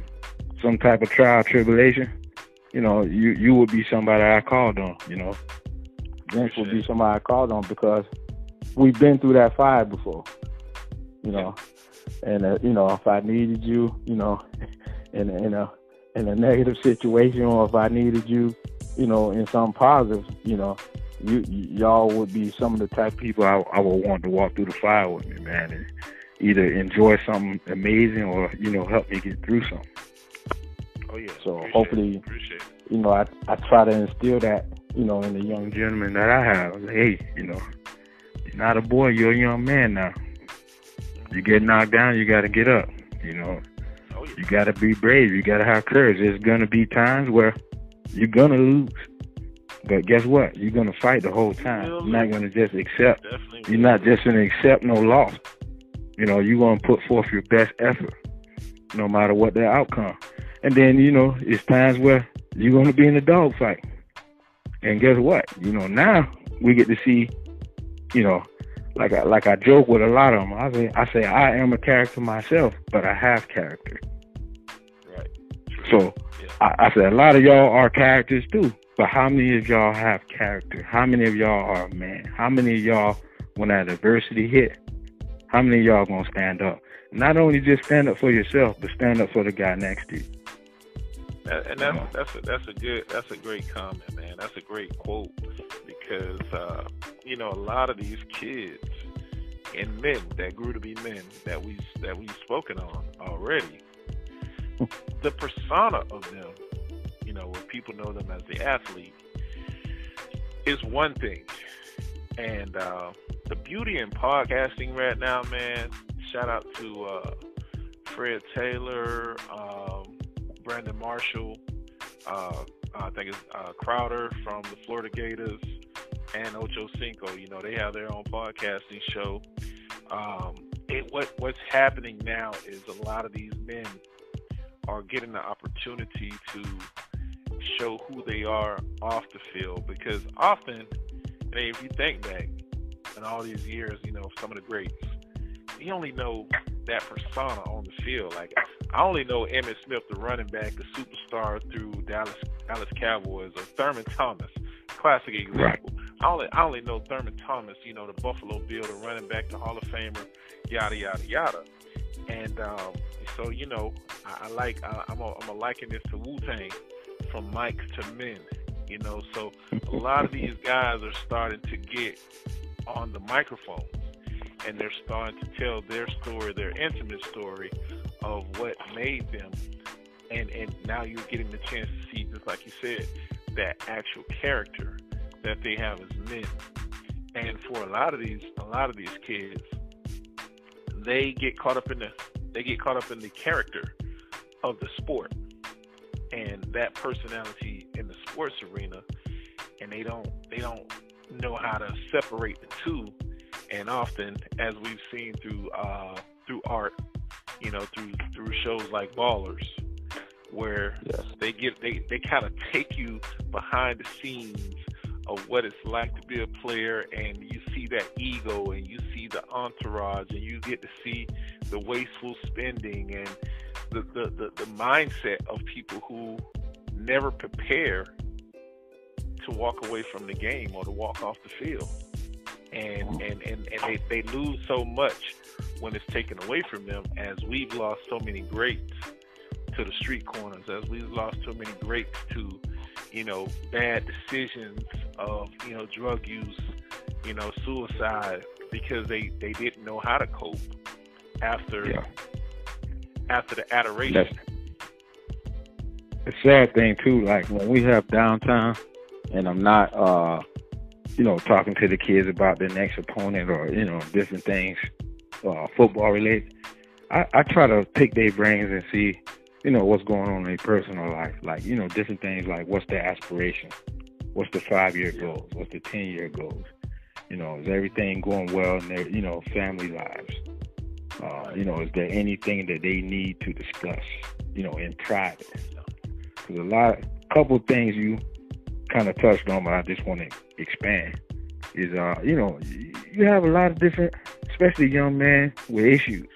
some type of trial tribulation, you know, you you would be somebody I called on. You know, Vince would be somebody I called on because we've been through that fire before. You know, and uh, you know, if I needed you, you know, in a, in a in a negative situation, or if I needed you, you know, in something positive, you know, you, y- y'all would be some of the type of people I, I would want to walk through the fire with me, man, and either enjoy something amazing or you know help me get through something. Oh yeah. So Appreciate hopefully- it. Appreciate it. You know, I I try to instill that, you know, in the young gentleman that I have. Hey, you know, you're not a boy, you're a young man now. You get knocked down, you got to get up. You know, Oh yeah. you got to be brave. You got to have courage. There's gonna be times where you're gonna lose, But guess what? You're gonna fight the whole time. You're not gonna just accept. Definitely. You're not just gonna accept no loss. You know, you're gonna put forth your best effort, no matter what the outcome. And then you know, it's times where you're gonna be in a dogfight. And guess what? You know, now we get to see, you know, like I like I joke with a lot of them. I say I say I am a character myself, but I have character. Right. So yeah. I, I said a lot of y'all are characters too. But how many of y'all have character? How many of y'all are man? How many of y'all, when that adversity hit, how many of y'all gonna stand up? Not only just stand up for yourself, but stand up for the guy next to you. And that's that's a, that's a good that's a great comment, man. That's a great quote because uh, you know a lot of these kids and men that grew to be men that we that we've spoken on already, the persona of them know, where people know them as the athlete, is one thing. And uh, the beauty in podcasting right now, man, shout out to uh, Fred Taylor, um, Brandon Marshall, uh, I think it's uh, Crowder from the Florida Gators, and Ocho Cinco. You know, they have their own podcasting show. Um, it, what what's happening now is a lot of these men are getting the opportunity to show who they are off the field because often, and if you think back in all these years, you know, some of the greats, you only know that persona on the field. Like I only know Emmitt Smith, the running back, the superstar through Dallas Dallas Cowboys, or Thurman Thomas, classic example. Right. I only I only know Thurman Thomas, you know, the Buffalo Bill, the running back, the Hall of Famer, yada yada yada. And um, so you know, I, I like I, I'm a, I'm a liken this to Wu Tang from mics to men. You know, so a lot of these guys are starting to get on the microphones and they're starting to tell their story, their intimate story of what made them. And and now you're getting the chance to see, just like you said, that actual character that they have as men. And for a lot of these, a lot of these kids, they get caught up in the they get caught up in the character of the sport and that personality in the sports arena and they don't they don't know how to separate the two and often as we've seen through uh through art you know through through shows like ballers where yes. they get they they kind of take you behind the scenes of what it's like to be a player and you see that ego and you see the entourage and you get to see the wasteful spending and the, the, the, the mindset of people who never prepare to walk away from the game or to walk off the field. And and, and, and they, they lose so much when it's taken away from them as we've lost so many greats to the street corners, as we've lost so many greats to, you know, bad decisions of, you know, drug use, you know, suicide because they, they didn't know how to cope after yeah after the adoration. The sad thing too, like when we have downtime, and I'm not, uh, you know, talking to the kids about the next opponent or you know different things, uh, football related. I, I try to pick their brains and see, you know, what's going on in their personal life, like you know, different things like what's their aspiration, what's the five year goals, what's the ten year goals, you know, is everything going well in their you know family lives uh, you know, is there anything that they need to discuss, you know, in private? Because a lot, a couple things you kind of touched on, but I just want to expand. Is uh, you know, you have a lot of different, especially young men with issues,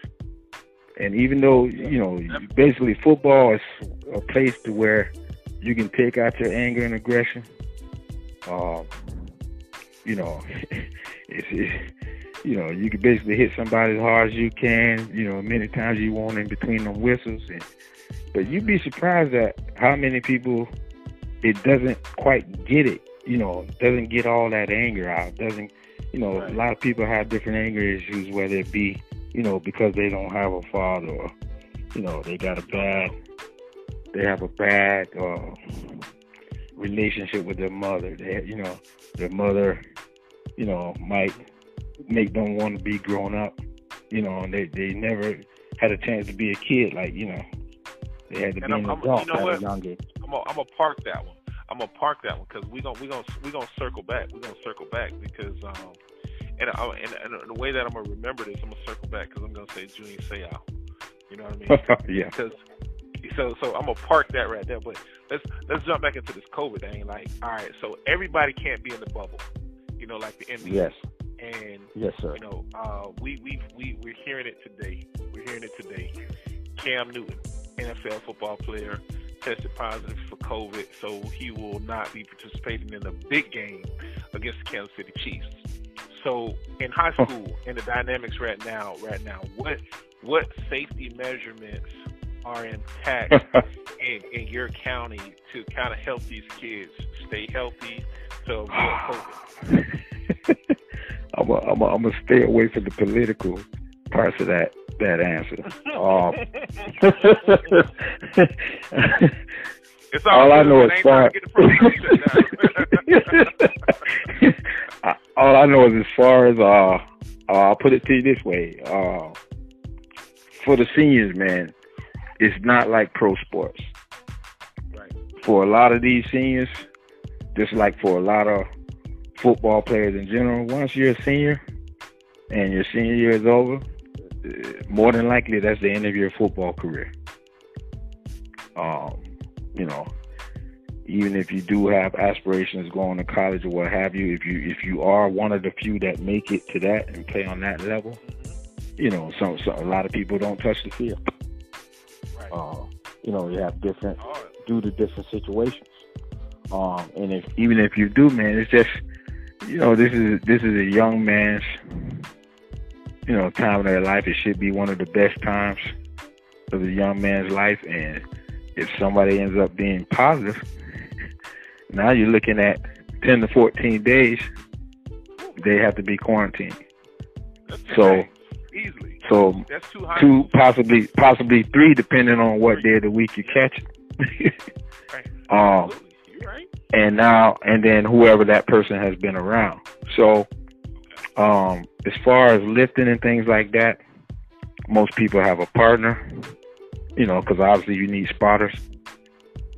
and even though you know, basically football is a place to where you can take out your anger and aggression. Um, you know, it's, it's you know, you can basically hit somebody as hard as you can, you know, many times you want in between them whistles. And, but you'd be surprised at how many people it doesn't quite get it, you know, doesn't get all that anger out. Doesn't, you know, right. a lot of people have different anger issues, whether it be, you know, because they don't have a father or, you know, they got a bad, they have a bad uh, relationship with their mother. They, you know, their mother, you know, might make them want to be grown up. You know, they they never had a chance to be a kid. Like you know, they had to and be I'm, an adult you know at a young age. I'm gonna park that one. I'm gonna park that one because we gonna we gonna we gonna circle back. We're gonna circle back because um, and, I, and, and the way that I'm gonna remember this, I'm gonna circle back because I'm gonna say Junior Seau. You know what I mean? yeah. Because so so I'm gonna park that right there. But let's let's jump back into this COVID thing. Like, all right, so everybody can't be in the bubble. You know, like the NBA. Yes. And yes, sir. You know, uh, we we we we're hearing it today. We're hearing it today. Cam Newton, NFL football player, tested positive for COVID, so he will not be participating in the big game against the Kansas City Chiefs. So in high school, in the dynamics right now, right now, what what safety measurements are intact in, in your county to kind of help these kids stay healthy to avoid COVID? I'm gonna I'm stay away from the political parts of that that answer. Um, it's all, all I know is far. all I know is as far as uh, uh, I'll put it to you this way. Uh, for the seniors, man, it's not like pro sports. Right. For a lot of these seniors, just like for a lot of football players in general, once you're a senior and your senior year is over, more than likely that's the end of your football career. Um, you know, even if you do have aspirations going to college or what have you, if you if you are one of the few that make it to that and play on that level, you know, so, so a lot of people don't touch the field. Right. Uh, you know, you have different due to different situations. Um, and if even if you do, man, it's just you know, this is this is a young man's you know, time of their life. It should be one of the best times of a young man's life. And if somebody ends up being positive, now you're looking at 10 to 14 days, they have to be quarantined. so, easily. So, That's too, two, possibly, possibly three, depending on what day of the week you catch it. right. Um, right. And now, and then whoever that person has been around. So, um, as far as lifting and things like that, most people have a partner, you know, because obviously you need spotters.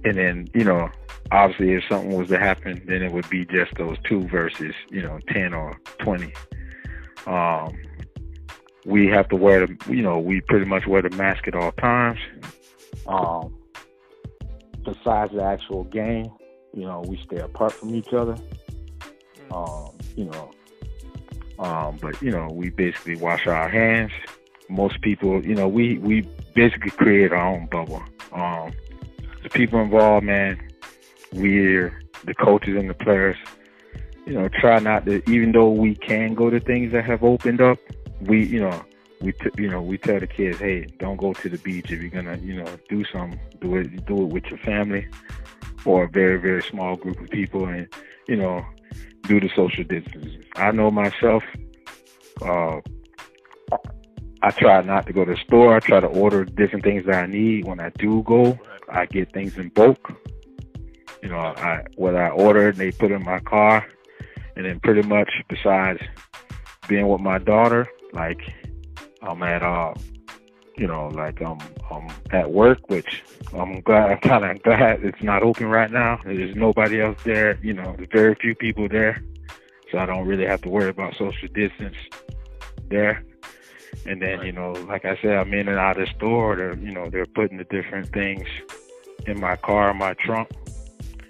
And then, you know, obviously if something was to happen, then it would be just those two versus, you know, 10 or 20. Um, we have to wear the, you know, we pretty much wear the mask at all times. Um, besides the actual game, you know, we stay apart from each other. Um, you know, um, but you know, we basically wash our hands. Most people, you know, we we basically create our own bubble. Um, the people involved, man, we're the coaches and the players. You know, try not to. Even though we can go to things that have opened up, we, you know, we, t- you know, we tell the kids, hey, don't go to the beach if you're gonna, you know, do something. Do it, do it with your family or a very, very small group of people, and you know, do the social distancing. I know myself. Uh, I try not to go to the store. I try to order different things that I need. When I do go, I get things in bulk. You know, I what I order, they put in my car, and then pretty much besides being with my daughter, like I'm at uh you know, like I'm I'm at work, which I'm glad I'm kind of glad it's not open right now. There's nobody else there. You know, there's very few people there, so I don't really have to worry about social distance there. And then you know, like I said, I'm in and out of the store. They're you know they're putting the different things in my car, my trunk.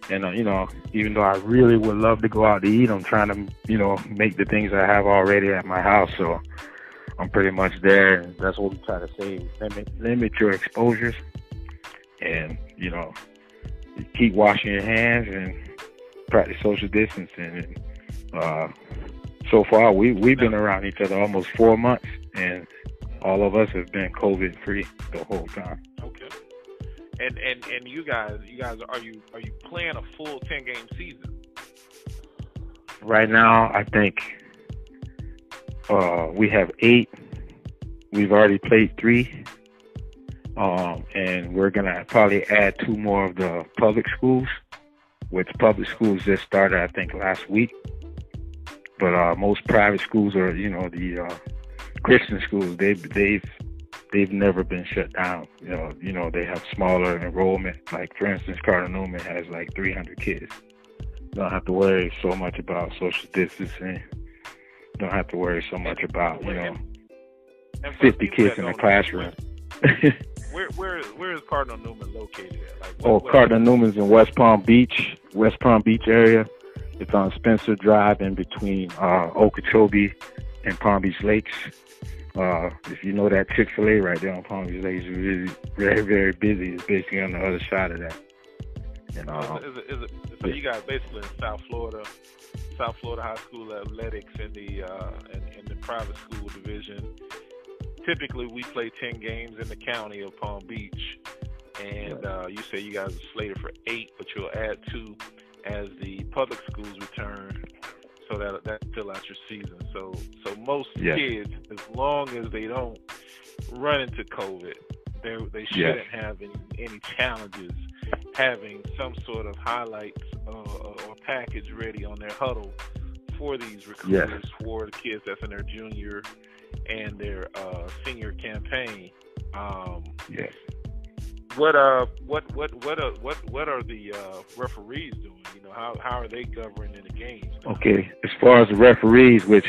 And uh, you know, even though I really would love to go out to eat, I'm trying to you know make the things I have already at my house. So I'm pretty much there, and that's what we try to say: limit limit your exposures, and you know, keep washing your hands and practice social distancing. And uh, so far, we we've been around each other almost four months, and all of us have been COVID free the whole time. Okay. And and and you guys, you guys, are you are you playing a full ten game season? Right now, I think uh, we have eight. We've already played three. Um, and we're going to probably add two more of the public schools, which public schools just started, I think, last week. But uh, most private schools are, you know, the uh, Christian schools, they've, they've they've never been shut down. You know, you know they have smaller enrollment. Like for instance, Cardinal Newman has like 300 kids. You don't have to worry so much about social distancing. You don't have to worry so much about you know 50 kids in a classroom. where where where is Cardinal Newman located at? Like, what, oh, what Cardinal Newman's in West Palm Beach, West Palm Beach area. It's on Spencer Drive in between uh, Okeechobee and Palm Beach Lakes. Uh, if you know that Chick Fil A right there on Palm Beach Lakes, is really very very busy. It's basically on the other side of that. And, uh, is it, is it, so you guys basically in South Florida, South Florida High School athletics in the uh, in, in the private school division. Typically, we play ten games in the county of Palm Beach, and uh, you say you guys are slated for eight, but you'll add two as the public schools return so that that fill out your season. So so most yes. kids, as long as they don't run into COVID, they they shouldn't yes. have any any challenges having some sort of highlights uh, or package ready on their huddle for these recruiters yes. for the kids that's in their junior and their uh, senior campaign. Um, yes. What uh what what what uh, what what are the uh, referees doing? You know how how are they governing the games? Okay, as far as the referees, which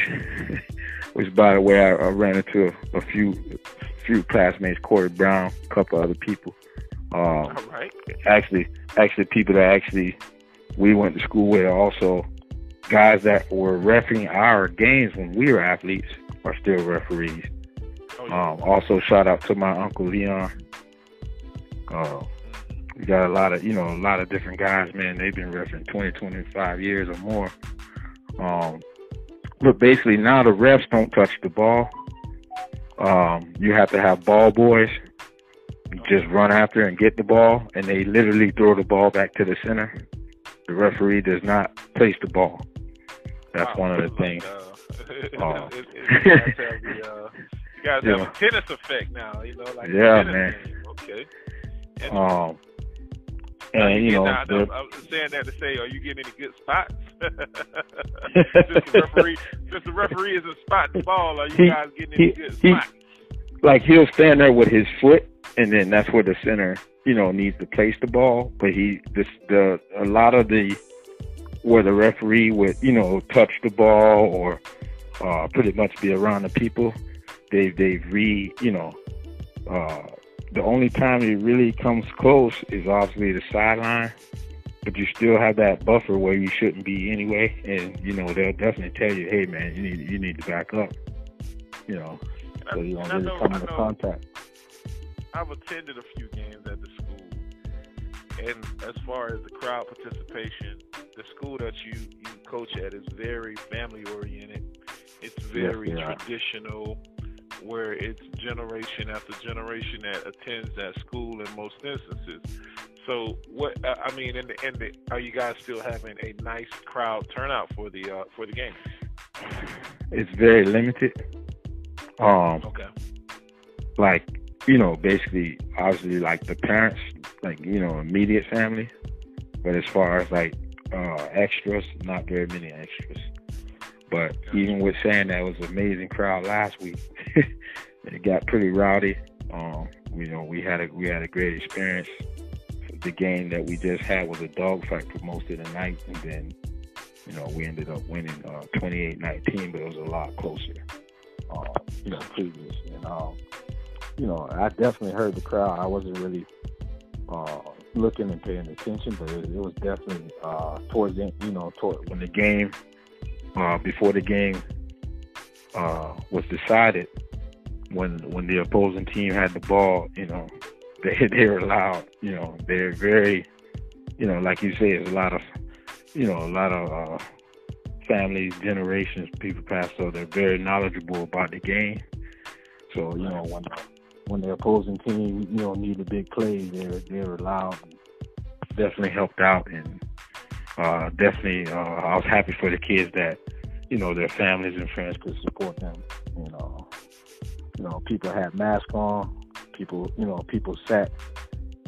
which by the way I, I ran into a, a, few few classmates, Corey Brown, a couple other people. Um, All right. Actually, actually people that actually we went to school with also guys that were refereeing our games when we were athletes are still referees. Oh, yeah. um, also, shout out to my uncle Leon. Uh, we got a lot of, you know, a lot of different guys, man. They've been refereeing 20, 25 years or more. Um, but basically, now the refs don't touch the ball. Um, you have to have ball boys just run after and get the ball, and they literally throw the ball back to the center. The referee does not place the ball. That's wow, one of the things. Uh, uh, it, it, guys have, the, uh, guys yeah. have a tennis effect now, you know, like yeah, man. Game. Okay. And, um, and you, know, now, the, I'm saying that to say, are you getting any good spots? since the referee, since the referee isn't spotting the ball, are you he, guys getting any he, good spots? like he'll stand there with his foot, and then that's where the center, you know, needs to place the ball. But he, this, the a lot of the where the referee would, you know, touch the ball or uh, pretty much be around the people. They've they've re you know uh, the only time it really comes close is obviously the sideline, but you still have that buffer where you shouldn't be anyway. And you know they'll definitely tell you, hey man, you need you need to back up. You know, so you don't really come into contact. I've attended a few games at the school, and as far as the crowd participation, the school that you you coach at is very family oriented it's very yes, traditional, where it's generation after generation that attends that school in most instances. So, what I mean, in the, the, are you guys still having a nice crowd turnout for the uh, for the game? It's very limited. Um, okay. Like you know, basically, obviously, like the parents, like you know, immediate family. But as far as like uh, extras, not very many extras. But even with saying that, it was an amazing crowd last week. it got pretty rowdy. Um, you know, we had a we had a great experience. The game that we just had was a dogfight for most of the night, and then you know we ended up winning uh, 28-19, but it was a lot closer. Uh, you know, previous, and um, you know, I definitely heard the crowd. I wasn't really uh, looking and paying attention, but it, it was definitely uh, towards the you know toward when the game uh, before the game uh, was decided, when when the opposing team had the ball, you know, they they were loud. You know, they're very, you know, like you say, it's a lot of, you know, a lot of uh, families, generations, people pass, so they're very knowledgeable about the game. So you know, when when the opposing team, you know, needed big plays, they were they were loud. Definitely helped out and uh, definitely, uh, I was happy for the kids that, you know, their families and friends could support them. You know, you know, people had masks on. People, you know, people sat,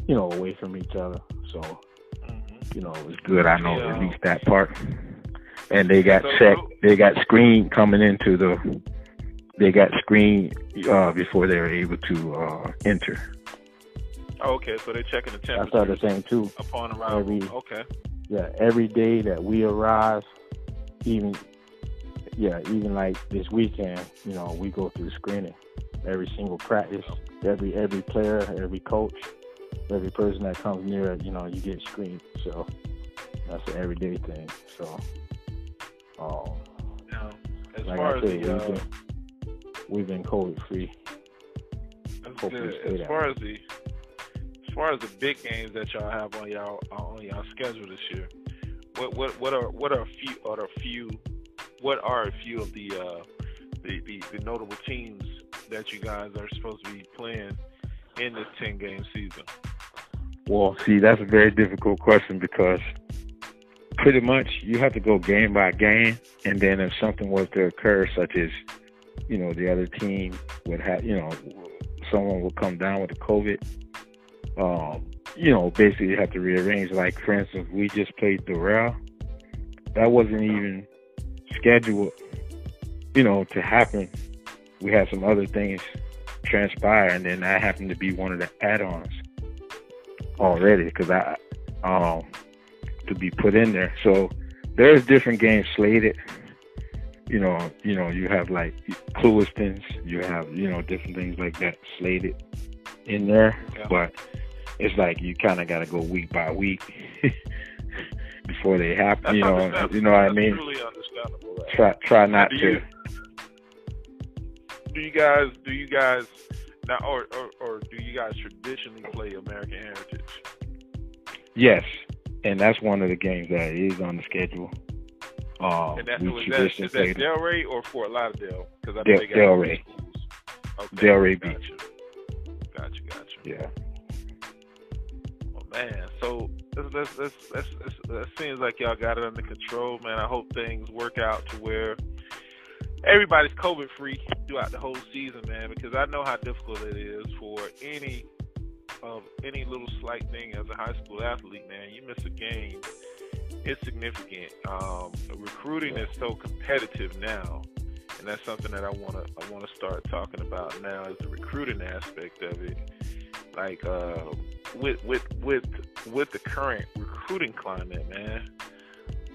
you know, away from each other. So, mm-hmm. you know, it was good. I know yeah. at least that part. And they got so, checked. They got screened coming into the they got screened uh, before they were able to uh, enter. Oh, okay, so they're checking the temperature. That's the other thing too. Upon arrival. Every, okay. Yeah, every day that we arrive, even yeah, even like this weekend, you know, we go through screening. Every single practice, every every player, every coach, every person that comes near it, you know, you get screened. So that's an everyday thing. So, um, now, as like far I as said, the, uh, we've been COVID free. as, hopefully the- stay as that far as the as far as the big games that y'all have on y'all on y'all schedule this year, what what what are what are a few are a few what are a few of the uh the, the, the notable teams that you guys are supposed to be playing in this ten game season? Well, see, that's a very difficult question because pretty much you have to go game by game, and then if something was to occur, such as you know the other team would have, you know, someone would come down with the COVID. Um, you know, basically have to rearrange. Like for instance, we just played Doral. That wasn't even scheduled, you know, to happen. We had some other things transpire, and then that happened to be one of the add-ons already because I um to be put in there. So there's different games slated. You know, you know, you have like Clewiston's, you have you know different things like that slated in there, Yeah. but it's like you kind of got to go week by week before they happen. That's You know, you know what I mean. Truly understandable. Right? Try try not Do to. you- do you guys do you guys now or, or or do you guys traditionally play American Heritage? Yes, and that's one of the games that is on the schedule. Um, And that's we was that traditionally is play that Delray or Fort Lauderdale? Because I Del- got Delray. schools. Okay, Delray gotcha. Beach. Gotcha, gotcha. Yeah. Oh man, so this, this, this, this seems like y'all got it under control, man. I hope things work out to where everybody's COVID free throughout the whole season, man. Because I know how difficult it is for any of any little slight thing as a high school athlete, man. You miss a game, it's significant. Um, recruiting is so competitive now, and that's something that I wanna I wanna start talking about now is the recruiting aspect of it. Like uh, with with with with the current recruiting climate, man.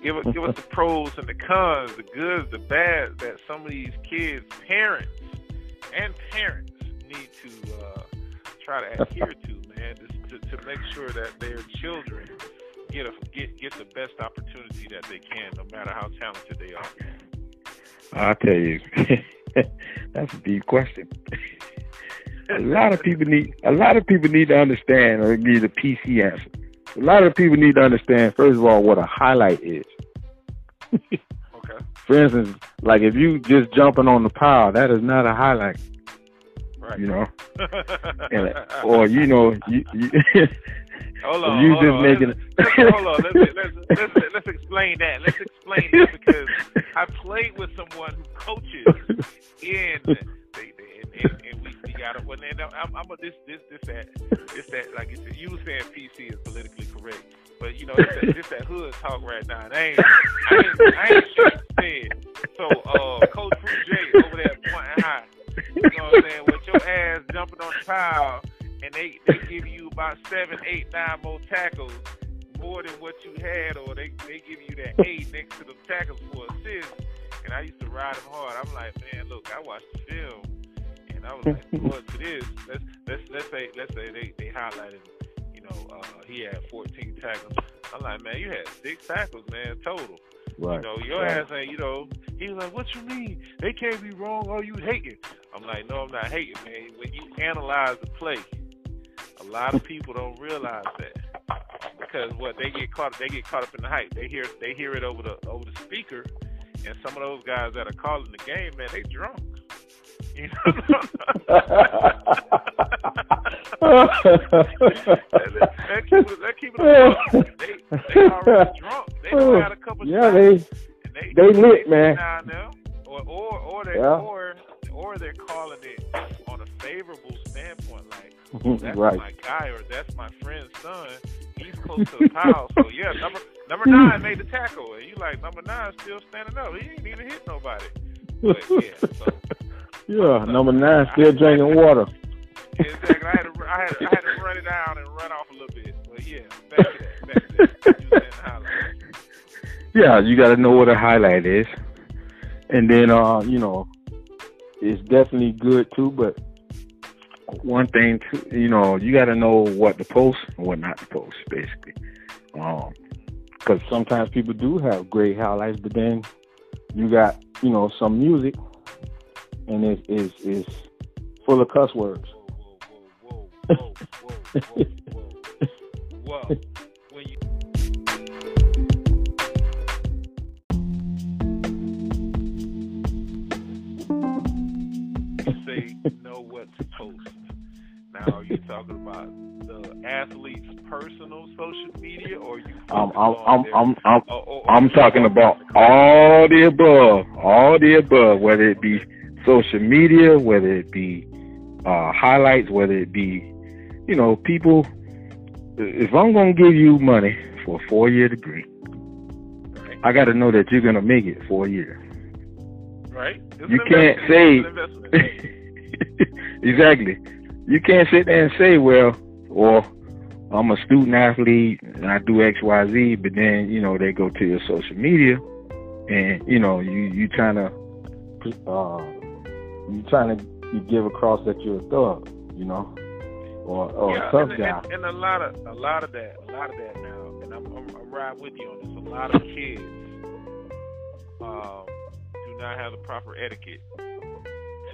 Give us give us the pros and the cons, the goods, the bad that some of these kids, parents and parents need to uh, try to adhere to, man, to, to, to make sure that their children get a get get the best opportunity that they can, no matter how talented they are. I'll tell you, that's a deep question. a lot of people need a lot of people need to understand or need a PC answer. A lot of people need to understand first of all what a highlight is. Okay, For instance, like if you just jumping on the pile, that is not a highlight, right. you know. And, or you know, you, you hold on, you hold just on. making Let's, let's, hold on. Let's, let's, let's, let's explain that. Let's explain that because I played with someone who coaches in they, they, and, and, and we, we got it. Well, then I'm, I'm a, this this this that this that like you said, you saying PC is politically correct, but you know this that, this that hood talk right now. And I ain't I ain't, I ain't sure said. So uh, Coach Fruit J over there at Point High, you know what I'm saying? With your ass jumping on the pile, and they they give you about seven, eight, nine more tackles. More than what you had, or they they give you that eight next to the tackles for assist, and I used to ride them hard. I'm like, man, look, I watched the film, and I was like, to this. Let's let's let's say let's say they they highlighted, you know, uh, he had 14 tackles. I'm like, man, you had six tackles, man, total. right. You know, your right. ass ain't, you know, he was like, what you mean? They can't be wrong. Oh, you hating. I'm like, no, I'm not hating, man. When you analyze the play, lot of people don't realize that. Because what they get caught they get caught up in the hype. They hear they hear it over the over the speaker and some of those guys that are calling the game, man, they drunk. You know? that keep it, that keep it they, they already drunk. They had a couple yeah, shots. they they, They lit, man. Or or or they Yeah. or or they're calling it on a favorable standpoint, like that's right. my guy or that's my friend's son. He's close to the pile, so yeah, number number nine made the tackle, and you like number nine still standing up. He ain't even hit nobody. But yeah, so Yeah, number nine, still drinking water. exactly. I had, to, I, had to, I had to run it down and run off a little bit. But yeah, back to that. Back to that. You yeah, you got to know what a highlight is. And then, uh, you know, it's definitely good too, but one thing, you know, you got to know what to post and what not to post, basically. Um, because sometimes people do have great highlights, but then you got, you know, some music and it is is full of cuss words. Say know what to post. Now, are you talking about the athlete's personal social media, or you? I'm I'm I'm I'm I'm, or, or, I'm talking about all the above, all the above, whether it be social media, whether it be uh, highlights, whether it be, you know, people. If I'm gonna give you money for a four year degree, right. I got to know that you're gonna make it four years. Right. It's you can't say exactly. You can't sit there and say, well, or I'm a student athlete and I do X, Y, Z, but then you know they go to your social media and you know you you trying to uh, you trying to you give across that you're a thug, you know, or, or yeah, a tough and, guy. And, and, a lot of a lot of that, a lot of that now, and I'm I'm, I'm right with you on this. A lot of kids um, do not have the proper etiquette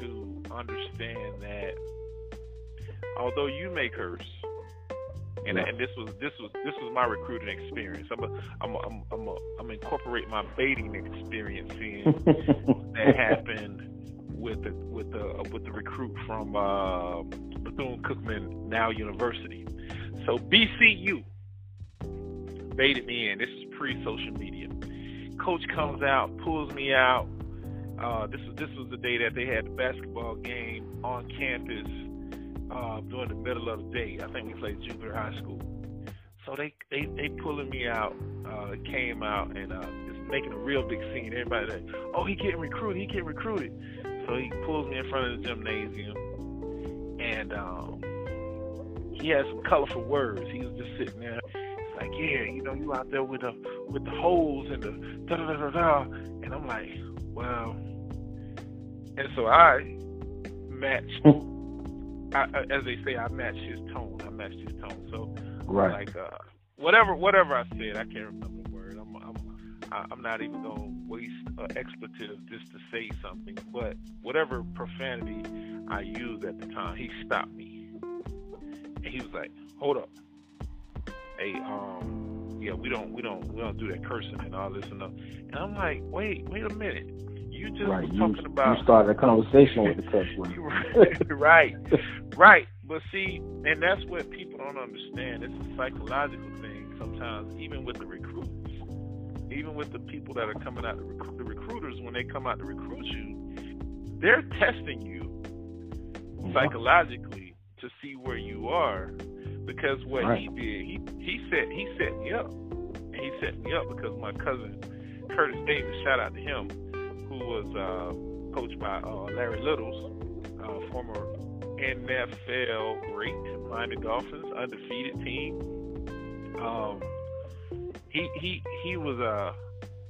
to understand that although you may curse. And, yeah. and this was this was this was my recruiting experience. I'm a, I'm a, I'm a, I'm, a, I'm incorporate my baiting experience in that happened with the with the with the recruit from uh, Bethune Cookman now University. So BCU baited me in. This is pre-social media. Coach comes out, pulls me out. Uh, this is this was the day that they had the basketball game on campus uh, during the middle of the day. I think we played Jupiter high school. So they they they pulling me out. Uh, came out and uh, it's making a real big scene. Everybody, like, oh, he getting recruited. He getting recruited. So he pulls me in front of the gymnasium, and um, he had some colorful words. He was just sitting there. It's like, yeah, you know, you out there with the with the holes and the da da da da. And I'm like, well, and so I matched. I, as they say, I matched his tone. I matched his tone. So, right. like, uh, whatever, whatever I said, I can't remember the word. I'm, I'm, I'm not even gonna waste an expletive just to say something, but whatever profanity I used at the time, he stopped me, and he was like, "Hold up, hey, um, yeah, we don't, we don't, we don't do that cursing and all this and that." And I'm like, "Wait, wait a minute." You just right. was talking you, about you started a conversation with the word. right, right. But see, and that's what people don't understand. It's a psychological thing sometimes, even with the recruits even with the people that are coming out, the, rec- the recruiters, when they come out to recruit you, they're testing you mm-hmm. psychologically to see where you are. Because what right. he did, he he set he set me up, and he set me up because my cousin Curtis Davis, shout out to him, who was uh, coached by uh, Larry Littles, uh, former NFL great, Miami Dolphins undefeated team. Um, he he he was uh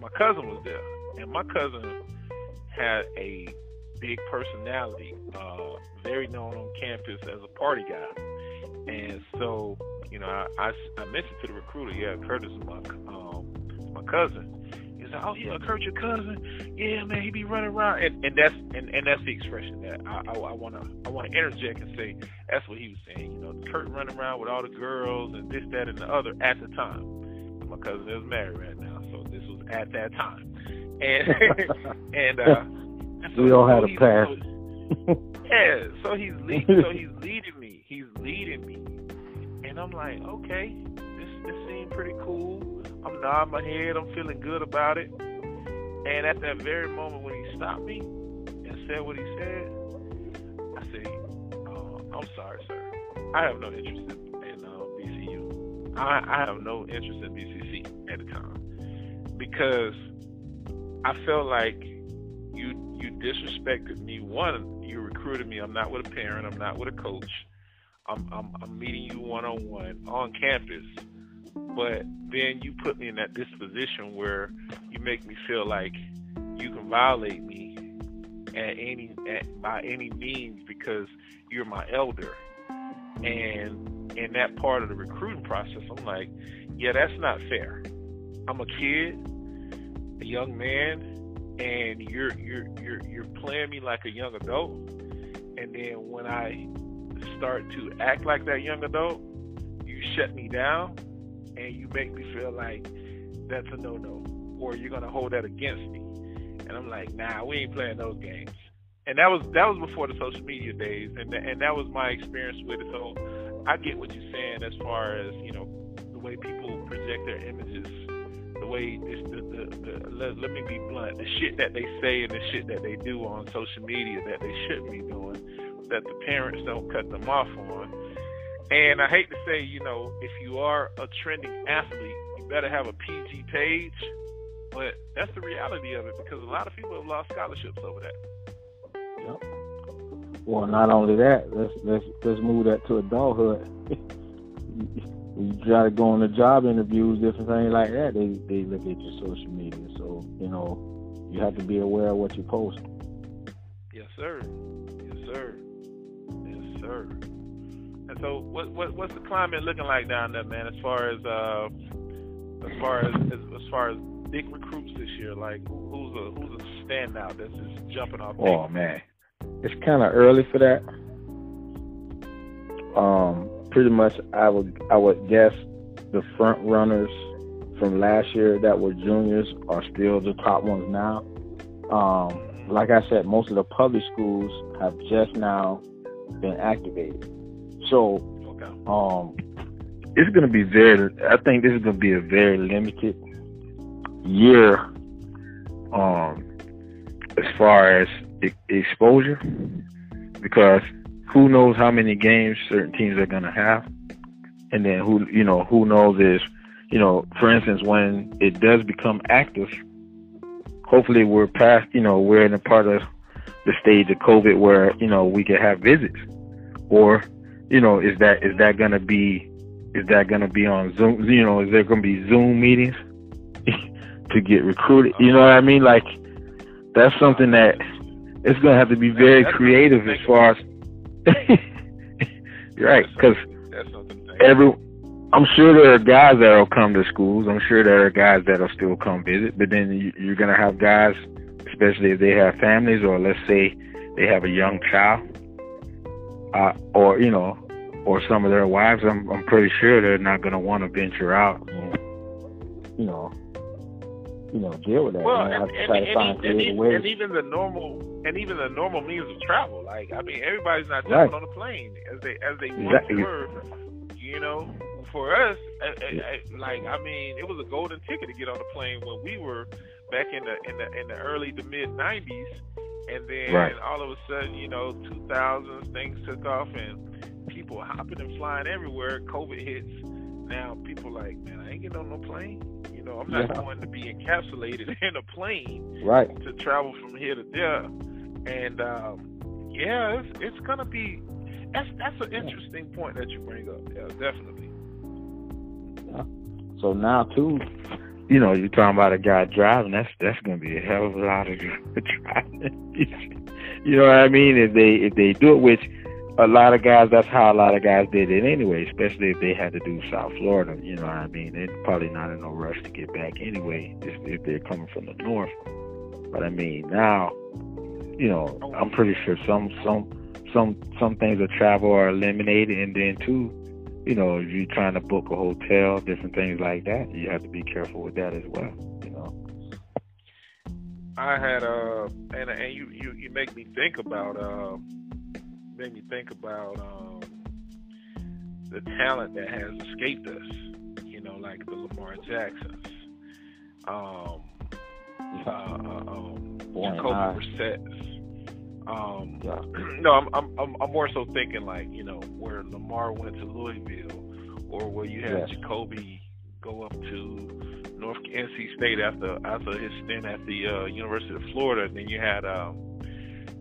my cousin was there, and my cousin had a big personality, uh, very known on campus as a party guy, and so you know I I, I mentioned to the recruiter, yeah, Curtis is my um my cousin. He's like, oh yeah, Kurt, your cousin, yeah, man, he be running around, and and that's and, and that's the expression that I I want to I want to interject and say that's what he was saying. You know, Kurt running around with all the girls and this, that, and the other at the time my cousin is married right now, so this was at that time. And and uh so, we all had a past. So, yeah, so he's leading so he's leading me. He's leading me. And I'm like, okay, this this seemed pretty cool. I'm nodding my head, I'm feeling good about it. And at that very moment when he stopped me and said what he said, I said, oh, I'm sorry, sir. I have no interest in uh, I, I have no interest in BCC at the time because I felt like you you disrespected me. One, you recruited me. I'm not with a parent. I'm not with a coach. I'm I'm, I'm meeting you one on one on campus. But then you put me in that disposition where you make me feel like you can violate me at any at, by any means because you're my elder. And in that part of the recruiting process, I'm like, yeah, that's not fair. I'm a kid, a young man, and you're you're you're you're playing me like a young adult. And then when I start to act like that young adult, you shut me down and you make me feel like that's a no no, or you're gonna hold that against me. And I'm like, nah, we ain't playing those games. And that was that was before the social media days, and and that was my experience with it. So I get what you're saying as far as you know the way people project their images, the way this, the, the, the let, let me be blunt, the shit that they say and the shit that they do on social media that they shouldn't be doing, that the parents don't cut them off on. And I hate to say, you know, if you are a trending athlete, you better have a PG page. But that's the reality of it because a lot of people have lost scholarships over that. Yep. Well, not only that, let's let's let's move that to adulthood. you try to go on the job interviews, different things like that. They they look at your social media, so you know you have to be aware of what you post. Yes, sir. Yes, sir. Yes, sir. So, what, what what's the climate looking like down there, man? As far as uh, as far as, as as far as big recruits this year, like who's a who's a standout that's just jumping off? Oh man, it's kind of early for that. Um, pretty much, I would I would guess the front runners from last year that were juniors are still the top ones now. Um, like I said, most of the public schools have just now been activated. So, okay. um, it's going to be very. I think this is going to be a very limited year, um, as far as e- exposure, because who knows how many games certain teams are going to have, and then who you know who knows is, you know, for instance, when it does become active, hopefully we're past, you know, we're in a part of the stage of COVID where you know we can have visits, or you know, is that is that gonna be is that gonna be on Zoom? You know, is there gonna be Zoom meetings to get recruited? You know what I mean? Like that's something that it's gonna have to be very creative as far as right, because every I'm sure there are guys that'll come to schools. I'm sure there are guys that'll still come visit, but then you're gonna have guys, especially if they have families or let's say they have a young child uh, or you know, or some of their wives, I'm I'm pretty sure they're not going to want to venture out. And, you know, you know, deal with that. Well, and, and, and, and, even, and, even the normal and even the normal means of travel. Like I mean, everybody's not jumping on a plane as they as they exactly. were. You know, for us, I, I, I, like I mean, it was a golden ticket to get on a plane when we were back in the in the in the early to mid '90s and then right. all of a sudden, you know, 2000s, things took off and people hopping and flying everywhere. COVID hits. Now people like, man, I ain't getting on no plane. You know, I'm not yeah. going to be encapsulated in a plane right. to travel from here to there. And um, yeah, it's, it's gonna be. That's that's an interesting point that you bring up. Yeah, definitely. Yeah. So now too, you know, you're talking about a guy driving. That's that's gonna be a hell of a lot of driving. you know what I mean? If they if they do it, which a lot of guys, that's how a lot of guys did it anyway. Especially if they had to do South Florida. You know what I mean? They're probably not in no rush to get back anyway, if they're coming from the north. But I mean, now, you know, I'm pretty sure some some some some things of travel are eliminated, and then too you know, if you're trying to book a hotel, different things like that, you have to be careful with that as well. You know. I had uh, and and you you you make me think about uh, make me think about um, the talent that has escaped us. You know, like the Lamar Jacksons, um, uh, uh, um, Jacoby Brissett. Um, yeah. no, I'm, I'm I'm more so thinking like you know where Lamar went to Louisville, or where you had yes. Jacoby go up to North NC State after after his stint at the uh, University of Florida, and then you had um,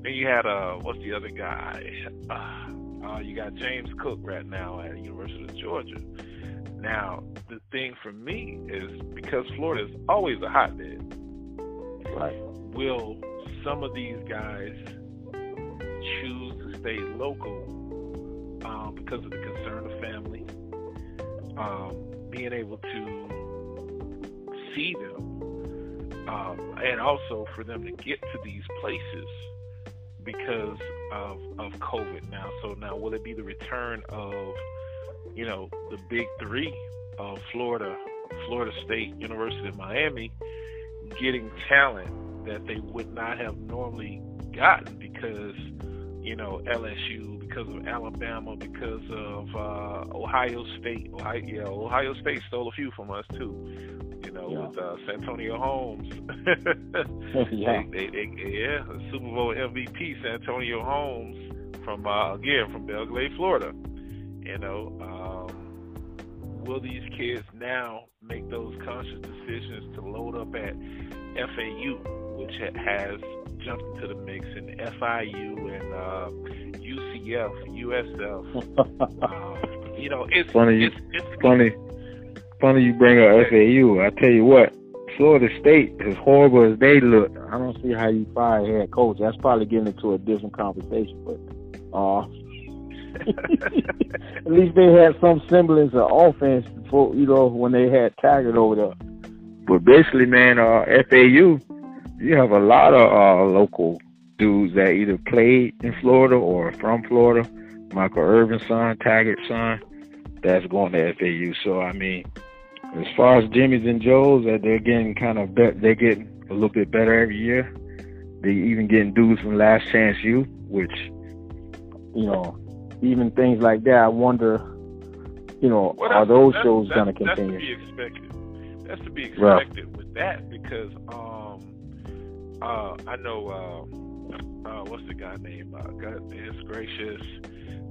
and you had uh, what's the other guy? Uh, uh, you got James Cook right now at the University of Georgia. Now, the thing for me is because Florida is always a hotbed. Right. Will some of these guys choose to stay local um, because of the concern of family, um, being able to see them, um, and also for them to get to these places because of of COVID now. So now will it be the return of you know the big three of Florida, Florida State, University of Miami, getting talent that they would not have normally gotten because you know LSU, because of Alabama, because of uh, Ohio State. Ohio, yeah, Ohio State stole a few from us too you know, yeah. with uh, Santonio Holmes. yeah. They, they, they, yeah, Super Bowl MVP Santonio Holmes from uh, again from Belle Glade, Florida. You know, um, will these kids now make those conscious decisions to load up at FAU, which has jumped into the mix, and FIU and uh, UCF, USF? uh, you know, it's funny. It's, it's funny funny you bring up FAU. I tell you what, Florida State, as horrible as they look, I don't see how you fire head coach. That's probably getting into a different conversation, but uh, at least they had some semblance of offense before, you know, when they had Taggart over there. But basically, man, uh, FAU, you have a lot of uh, local dudes that either played in Florida or from Florida. Michael Irvin's son, Taggart's son, that's going to FAU. So I mean, as far as Jimmy's and Joe's, that they're getting kind of be- they're getting a little bit better every year. They even getting dudes from Last Chance U, which you know, even things like that. I wonder, you know, well, are those shows going to continue? That's to be expected. That's to be expected right. with that because um, uh, I know uh, uh, what's the guy name? Uh, goodness gracious,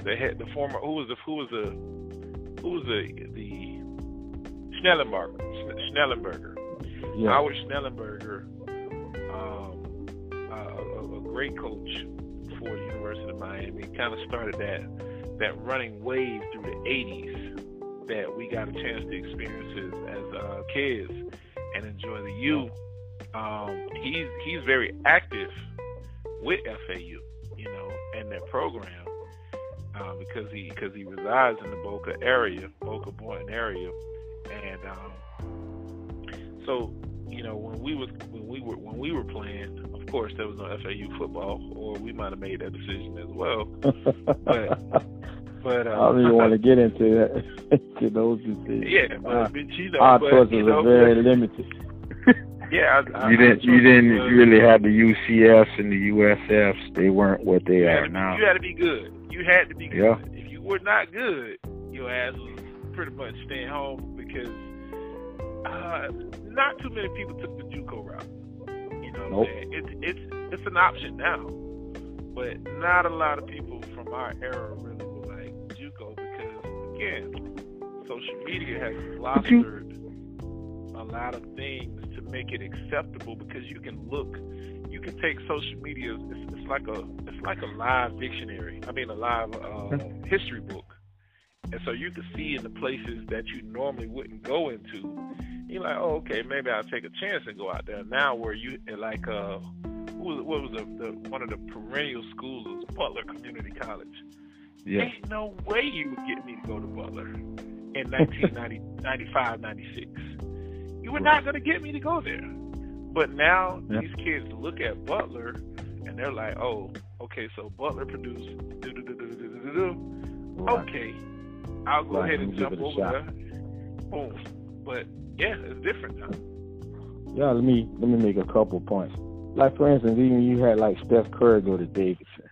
they had the former who was the who was the who was the the Schnellenberger. Schnellenberger. Yeah. Howard Schnellenberger, um, uh, a, a, great coach for the University of Miami, kind of started that that running wave through the '80s that we got a chance to experience as uh, kids and enjoy the U. Um, he's he's very active with FAU, you know, and their program uh, because he because he resides in the Boca area, Boca Boynton area, and um, so you know when we was when we were when we were playing, of course there was no FAU football, or we might have made that decision as well. but but uh, I don't even want to get into that to those decisions. Yeah, but, uh, you know, our but, choices you know, are very limited. Yeah, I, I, you didn't. You didn't. You really have the UCFs and the USFs. They weren't what they are now. You had to be good. You had to be good. Yeah. If you were not good, your ass was pretty much staying home because uh, not too many people took the JUCO route. You know, nope. it's it's it's an option now, but not a lot of people from our era really were like JUCO because again, social media has fostered a lot of things make it acceptable because you can look, you can take social media. It's, it's like a it's like a live dictionary. I mean, a live uh, history book and so you can see in the places that you normally wouldn't go into, you're like, oh, okay, maybe I'll take a chance and go out there. Now, where you like, uh, who was, what was the, the one of the perennial schools was Butler Community College. Yeah. Ain't no way you would get me to go to Butler in 1995, 96. You were not going to get me to go there. But now yeah. these kids look at Butler and they're like, oh, okay, so Butler produced. Okay, I'll go ahead and jump over there. Boom. But yeah, it's different now. Yeah, let me let me make a couple points. Like for instance, even you had like Steph Curry go to Davidson,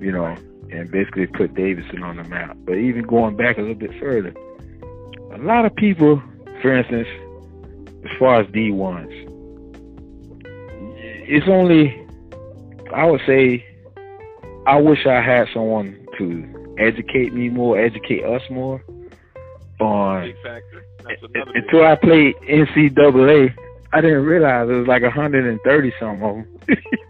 you know, and basically put Davidson on the map. But even going back a little bit further, a lot of people, for instance, as far as D ones, it's only I would say I wish I had someone to educate me more, educate us more on. Until I played NCAA, I didn't realize it was like 130 something of them.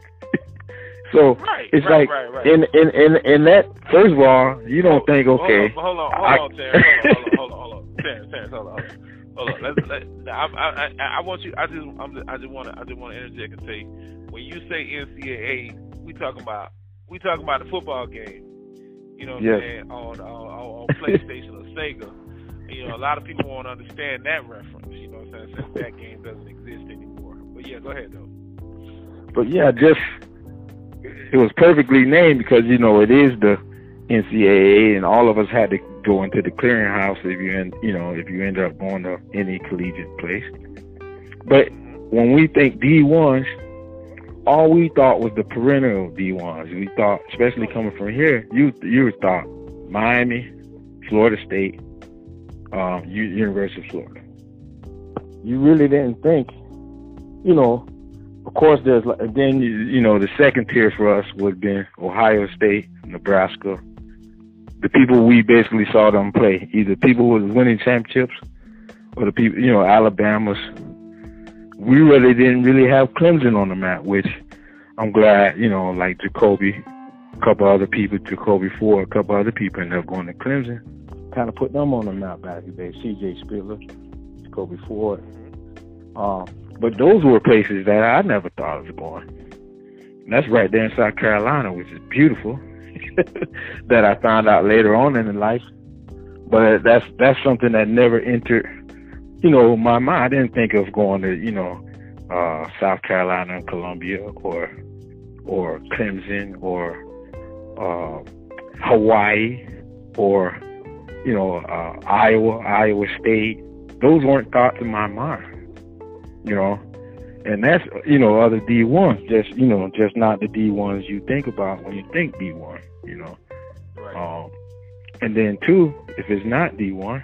So right, it's right, like right, in in in in that first of all, you don't think okay. Hold on, hold on, I- hold on, Hold on, hold on, hold on, Terrence, Terrence, hold on, hold on. Let's, let, I, I, I, I want you. I just, I'm, I just want to, I just want to interject and say, when you say NCAA, we talking about, we talking about the football game. You know what Yes. I'm saying on, on, on PlayStation or Sega. You know, a lot of people won't understand that reference. You know what I'm saying? Since that game doesn't exist anymore. But yeah, go ahead though. But yeah, just it was perfectly named because you know it is the NCAA, and all of us had to go into the clearinghouse if you end, you know, if you end up going to any collegiate place. But when we think D ones, all we thought was the perennial D ones. We thought, especially coming from here, you you thought Miami, Florida State, um, University of Florida. You really didn't think, you know, of course, there's then you, know the second tier for us would have been Ohio State, Nebraska. The people we basically saw them play, either people who was winning championships or the people, you know, Alabama's. We really didn't really have Clemson on the map, which I'm glad, you know, like Jacoby, a couple other people, Jacoby Ford, a couple other people ended up going to Clemson. Kind of put them on the map back in the day. C.J. Spiller, Jacoby Ford. Um, but those were places that I never thought of going. And that's right there in South Carolina, which is beautiful. that I found out later on in life. But that's that's something that never entered, you know, my mind. I didn't think of going to, you know, uh, South Carolina and Columbia or or Clemson or uh, Hawaii or you know uh, Iowa, Iowa State. Those weren't thoughts in my mind you know. And that's you know other D ones, just you know, just not the D ones you think about when you think D one, you know. Right. Um, and then two, if it's not D one,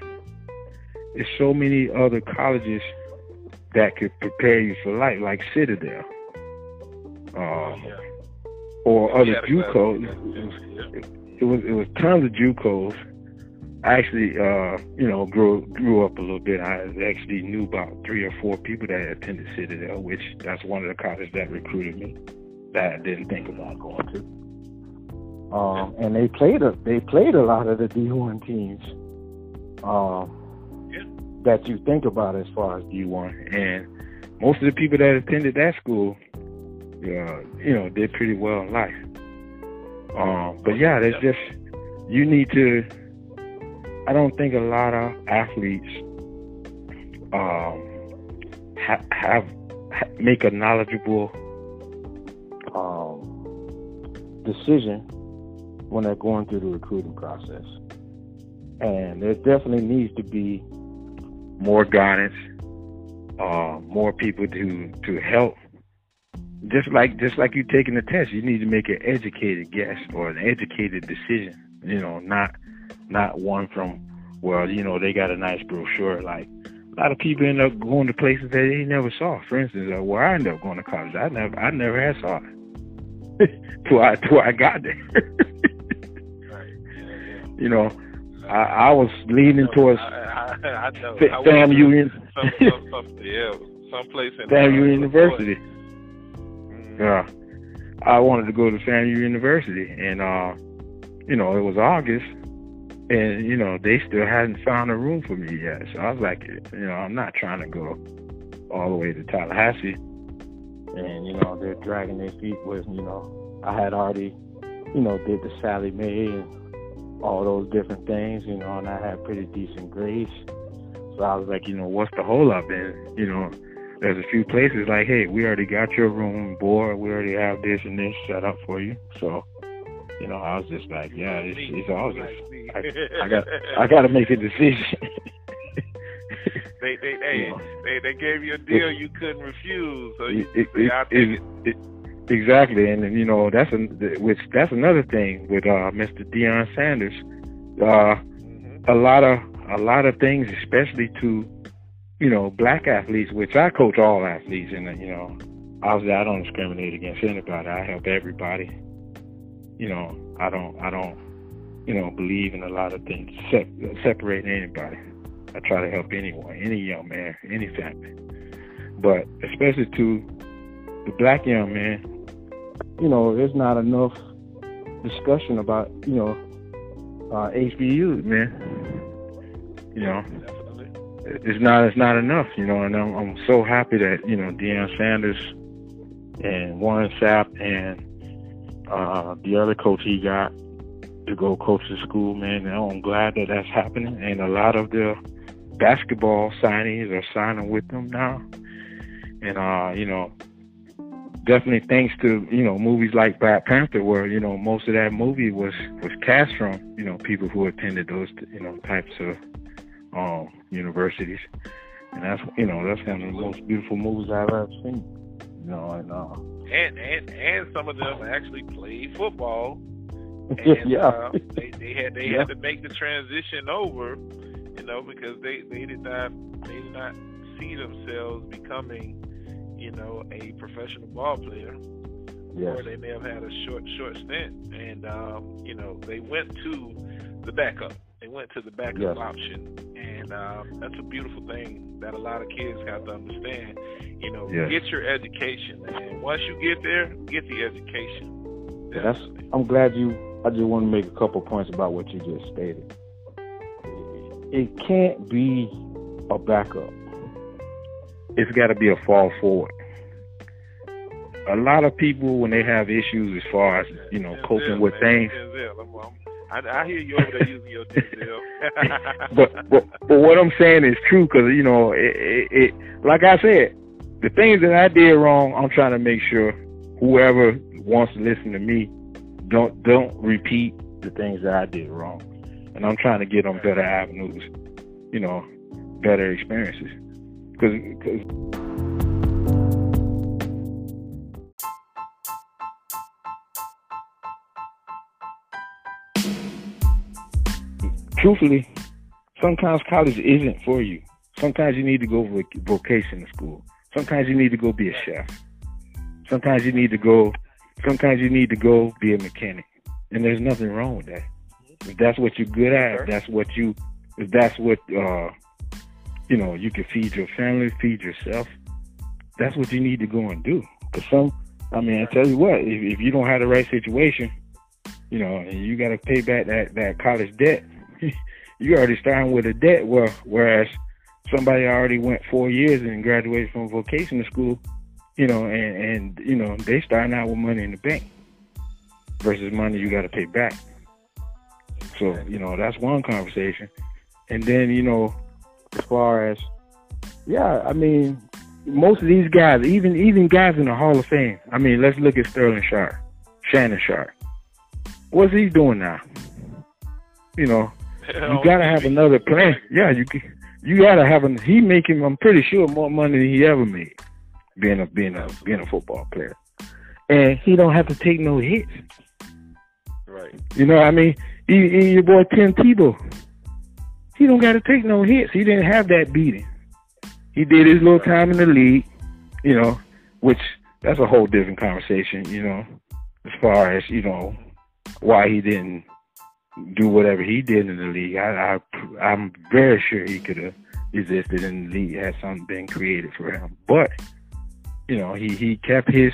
there's so many other colleges that could prepare you for life, like Citadel, um, yeah. or Yeah, other JUCOs. yeah. It was it was tons of JUCOs. I actually, uh, you know, grew grew up a little bit. I actually knew about three or four people that attended Citadel, which that's one of the colleges that recruited me. That I didn't think about going to. Um, and they played a they played a lot of the D one teams. Um, Yeah. that you think about as far as D one, and most of the people that attended that school, uh, you know, did pretty well in life. Um, but yeah, there's just you need to. I don't think a lot of athletes um, ha- have ha- make a knowledgeable um, decision when they're going through the recruiting process. And there definitely needs to be more guidance, uh, more people to to help. Just like just like you taking a test, you need to make an educated guess or an educated decision. You know, not not one from well, you know, they got a nice brochure. Like a lot of people end up going to places that they never saw. For instance, uh, where I ended up going to college, I never I never had saw it till I till I got there. Right. Yeah, yeah. you know, I, I was leaning towards I, I, I know. Fa- I FAMU Union. Some, some, some, yeah, someplace in uh, University. Mhm. Yeah. I wanted to go to FAMU University, and uh, you know, it was August, and you know, they still hadn't found a room for me yet. So I was like, you know, I'm not trying to go all the way to Tallahassee, and you know, they're dragging their feet with, you know, I had already, you know, did the Sallie Mae and all those different things, you know, and I had pretty decent grades. So I was like, you know, what's the hold up? And you know, there's a few places like, hey, we already got your room board. We already have this and this set up for you. So, you know, I was just like, yeah, it's, it's August. I, I got, I got to make a decision. they, they, they, Yeah. they, they gave you a deal you couldn't refuse. So you, It- say, it- it- it. it- exactly, and you know, that's an, which that's another thing with uh, Mr. Deion Sanders. Uh, Mhm. a lot of a lot of things, especially to you know black athletes, which I coach all athletes, and you know, obviously I don't discriminate against anybody. I help everybody. You know, I don't I don't you know believe in a lot of things sep- separating anybody. I try to help anyone, any young man, any family, but especially to the black young man. You know, there's not enough discussion about, you know, uh, HBU, man. You know, it's not it's not enough, you know. And I'm, I'm so happy that you know Deion Sanders and Warren Sapp and uh, the other coach he got to go coach the school, man. And I'm glad that that's happening. And a lot of the basketball signees are signing with them now. And uh, you know, definitely thanks to you know movies like Black Panther, where you know most of that movie was was cast from you know people who attended those you know types of um, universities, and that's you know that's one of the most beautiful movies I've ever seen. You know, and uh, and and and some of them actually played football. And, yeah, uh, they they had they yeah. had to make the transition over, you know, because they they did not they did not see themselves becoming, you know, a professional ball player. yes, Or they may have had a short short stint, and um, you know they went to the backup. They went to the backup Yes. option, and um, that's a beautiful thing that a lot of kids have to understand. You know, Yes. get your education, and once you get there, get the education. Yeah, that's- I'm glad you. I just want to make a couple points about what you just stated. It can't be a backup. It's got to be a fall forward. A lot of people, when they have issues as far as you know Denzel, coping with man. things, Denzel, I'm- I'm- I, I hear you over there using your Denzel. but but but what I'm saying is true because you know it, it, it like I said, the things that I did wrong, I'm trying to make sure whoever wants to listen to me don't don't repeat the things that I did wrong, and I'm trying to get them better avenues, you know, better experiences, because truthfully, sometimes college isn't for you. Sometimes you need to go voc- vocational school. Sometimes you need to go be a chef. Sometimes you need to go. Sometimes you need to go be a mechanic, and there's nothing wrong with that. If that's what you're good at, if that's what you, if that's what uh, you know, you can feed your family, feed yourself. That's what you need to go and do. Cause some, I mean, I tell you what, if, if you don't have the right situation, you know, and you got to pay back that that college debt, you already starting with a debt. Where whereas somebody already went four years and graduated from vocational school, you know, and and you know they starting out with money in the bank versus money you got to pay back. So you know that's one conversation, and then you know as far as yeah, I mean most of these guys, even even guys in the Hall of Fame. I mean, let's look at Sterling Sharpe, Shannon Sharpe. What's he doing now? You know, you gotta have another plan. Yeah, you you gotta have an. He making, I'm pretty sure, more money than he ever made being a being a being a football player, and he don't have to take no hits. Right. You know what I mean? Even your boy Tim Tebow, he don't got to take no hits. He didn't have that beating. He did his little time in the league, you know, which that's a whole different conversation, you know, as far as you know why he didn't do whatever he did in the league. I, I I'm very sure he could have existed in the league had something been created for him. But you know, he he kept his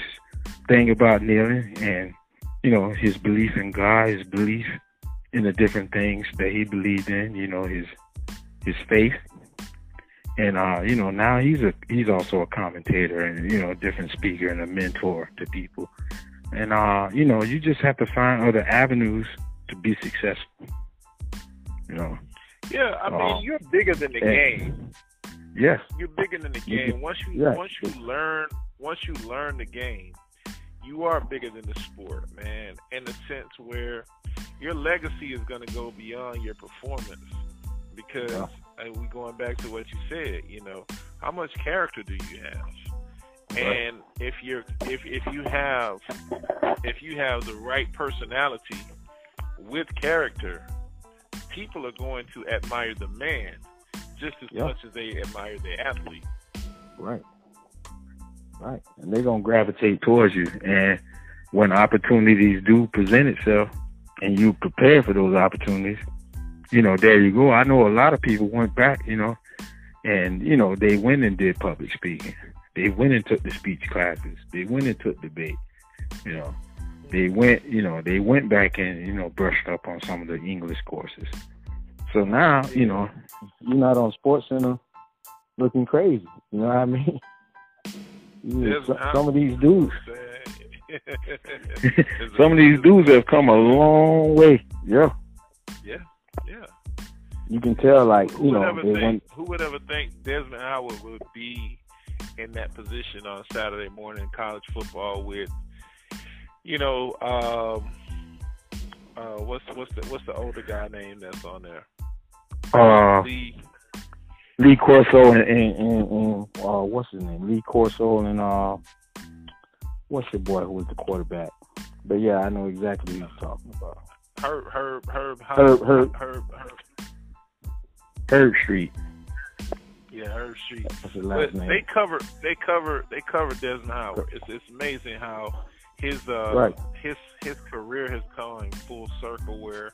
thing about kneeling and you know his belief in God, his belief in the different things that he believed in. You know his his faith, and uh, you know now he's a he's also a commentator and you know a different speaker and a mentor to people. And uh, you know you just have to find other avenues to be successful. You know. Yeah, I mean, Um, you're bigger than the game. Yes. You're bigger than the game. Once you yeah. once you learn once you learn the game, you are bigger than the sport, man. In the sense where your legacy is going to go beyond your performance, because Yeah. uh, we going back to what you said. You know, how much character do you have? Right. And if you're if if you have if you have the right personality with character, people are going to admire the man just as Yeah. much as they admire the athlete. Right. Right. And they're gonna gravitate towards you. And when opportunities do present itself and you prepare for those opportunities, you know, there you go. I know a lot of people went back, you know, and you know, they went and did public speaking. They went and took the speech classes. They went and took debate, you know. they went, you know, they went back and you know brushed up on some of the English courses. So now, you know, you're not on Sports Center looking crazy. You know what I mean? You know, some, some of these dudes. Some of these dudes have come a long way. Yeah. Yeah. Yeah. You can tell, like who you know, think, went, who would ever think Desmond Howard would be in that position on Saturday morning in college football with, you know, um, uh, what's what's the what's the older guy name that's on there? Uh, Lee Lee Corso and, and, and, and uh, what's his name? Lee Corso and uh, what's your boy who was the quarterback? But yeah, I know exactly who you're talking about. Herb Herb Herb Herb Herb Herb Herb, Herbstreit. Yeah, Herb Street. That's his last But name. they cover they cover they cover Desmond Howard. It's it's amazing how his uh Right. his his career has come full circle where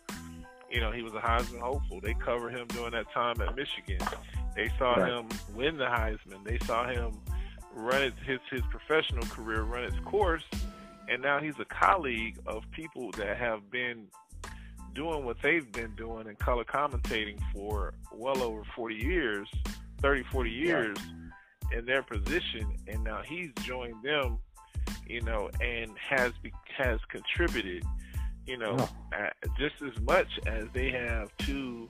you know he was a Heisman hopeful. They covered him during that time at Michigan. They saw Right. him win the Heisman. They saw him run it, his his professional career run its course, and now he's a colleague of people that have been doing what they've been doing in color commentating for well over 40 years, 30, 40 years in their position, and now he's joined them, you know, and has has contributed, you know, uh, just as much as they have to,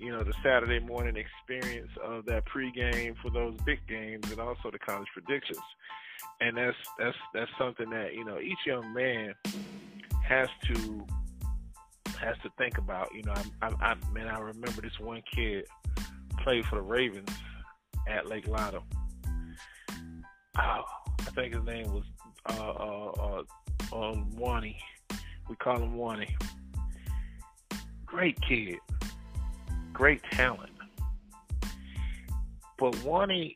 you know, the Saturday morning experience of that pregame for those big games and also the college predictions. And that's that's that's something that you know each young man has to has to think about. You know, I, I, I man, I remember this one kid played for the Ravens at Lake Lytal. Oh, I think his name was uh, uh, uh, um, Wani. We call him Wani. Great kid, great talent. But Wani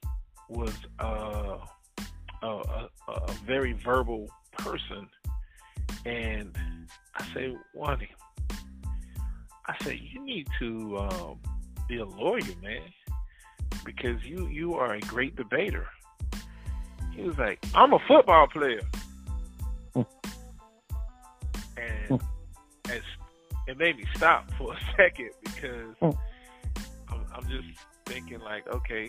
was uh, a, a, a very verbal person, and I say, Wani, I say you need to um, be a lawyer, man, because you you are a great debater. He was like, I'm a football player. and it's, it made me stop for a second because I'm, just thinking like, okay,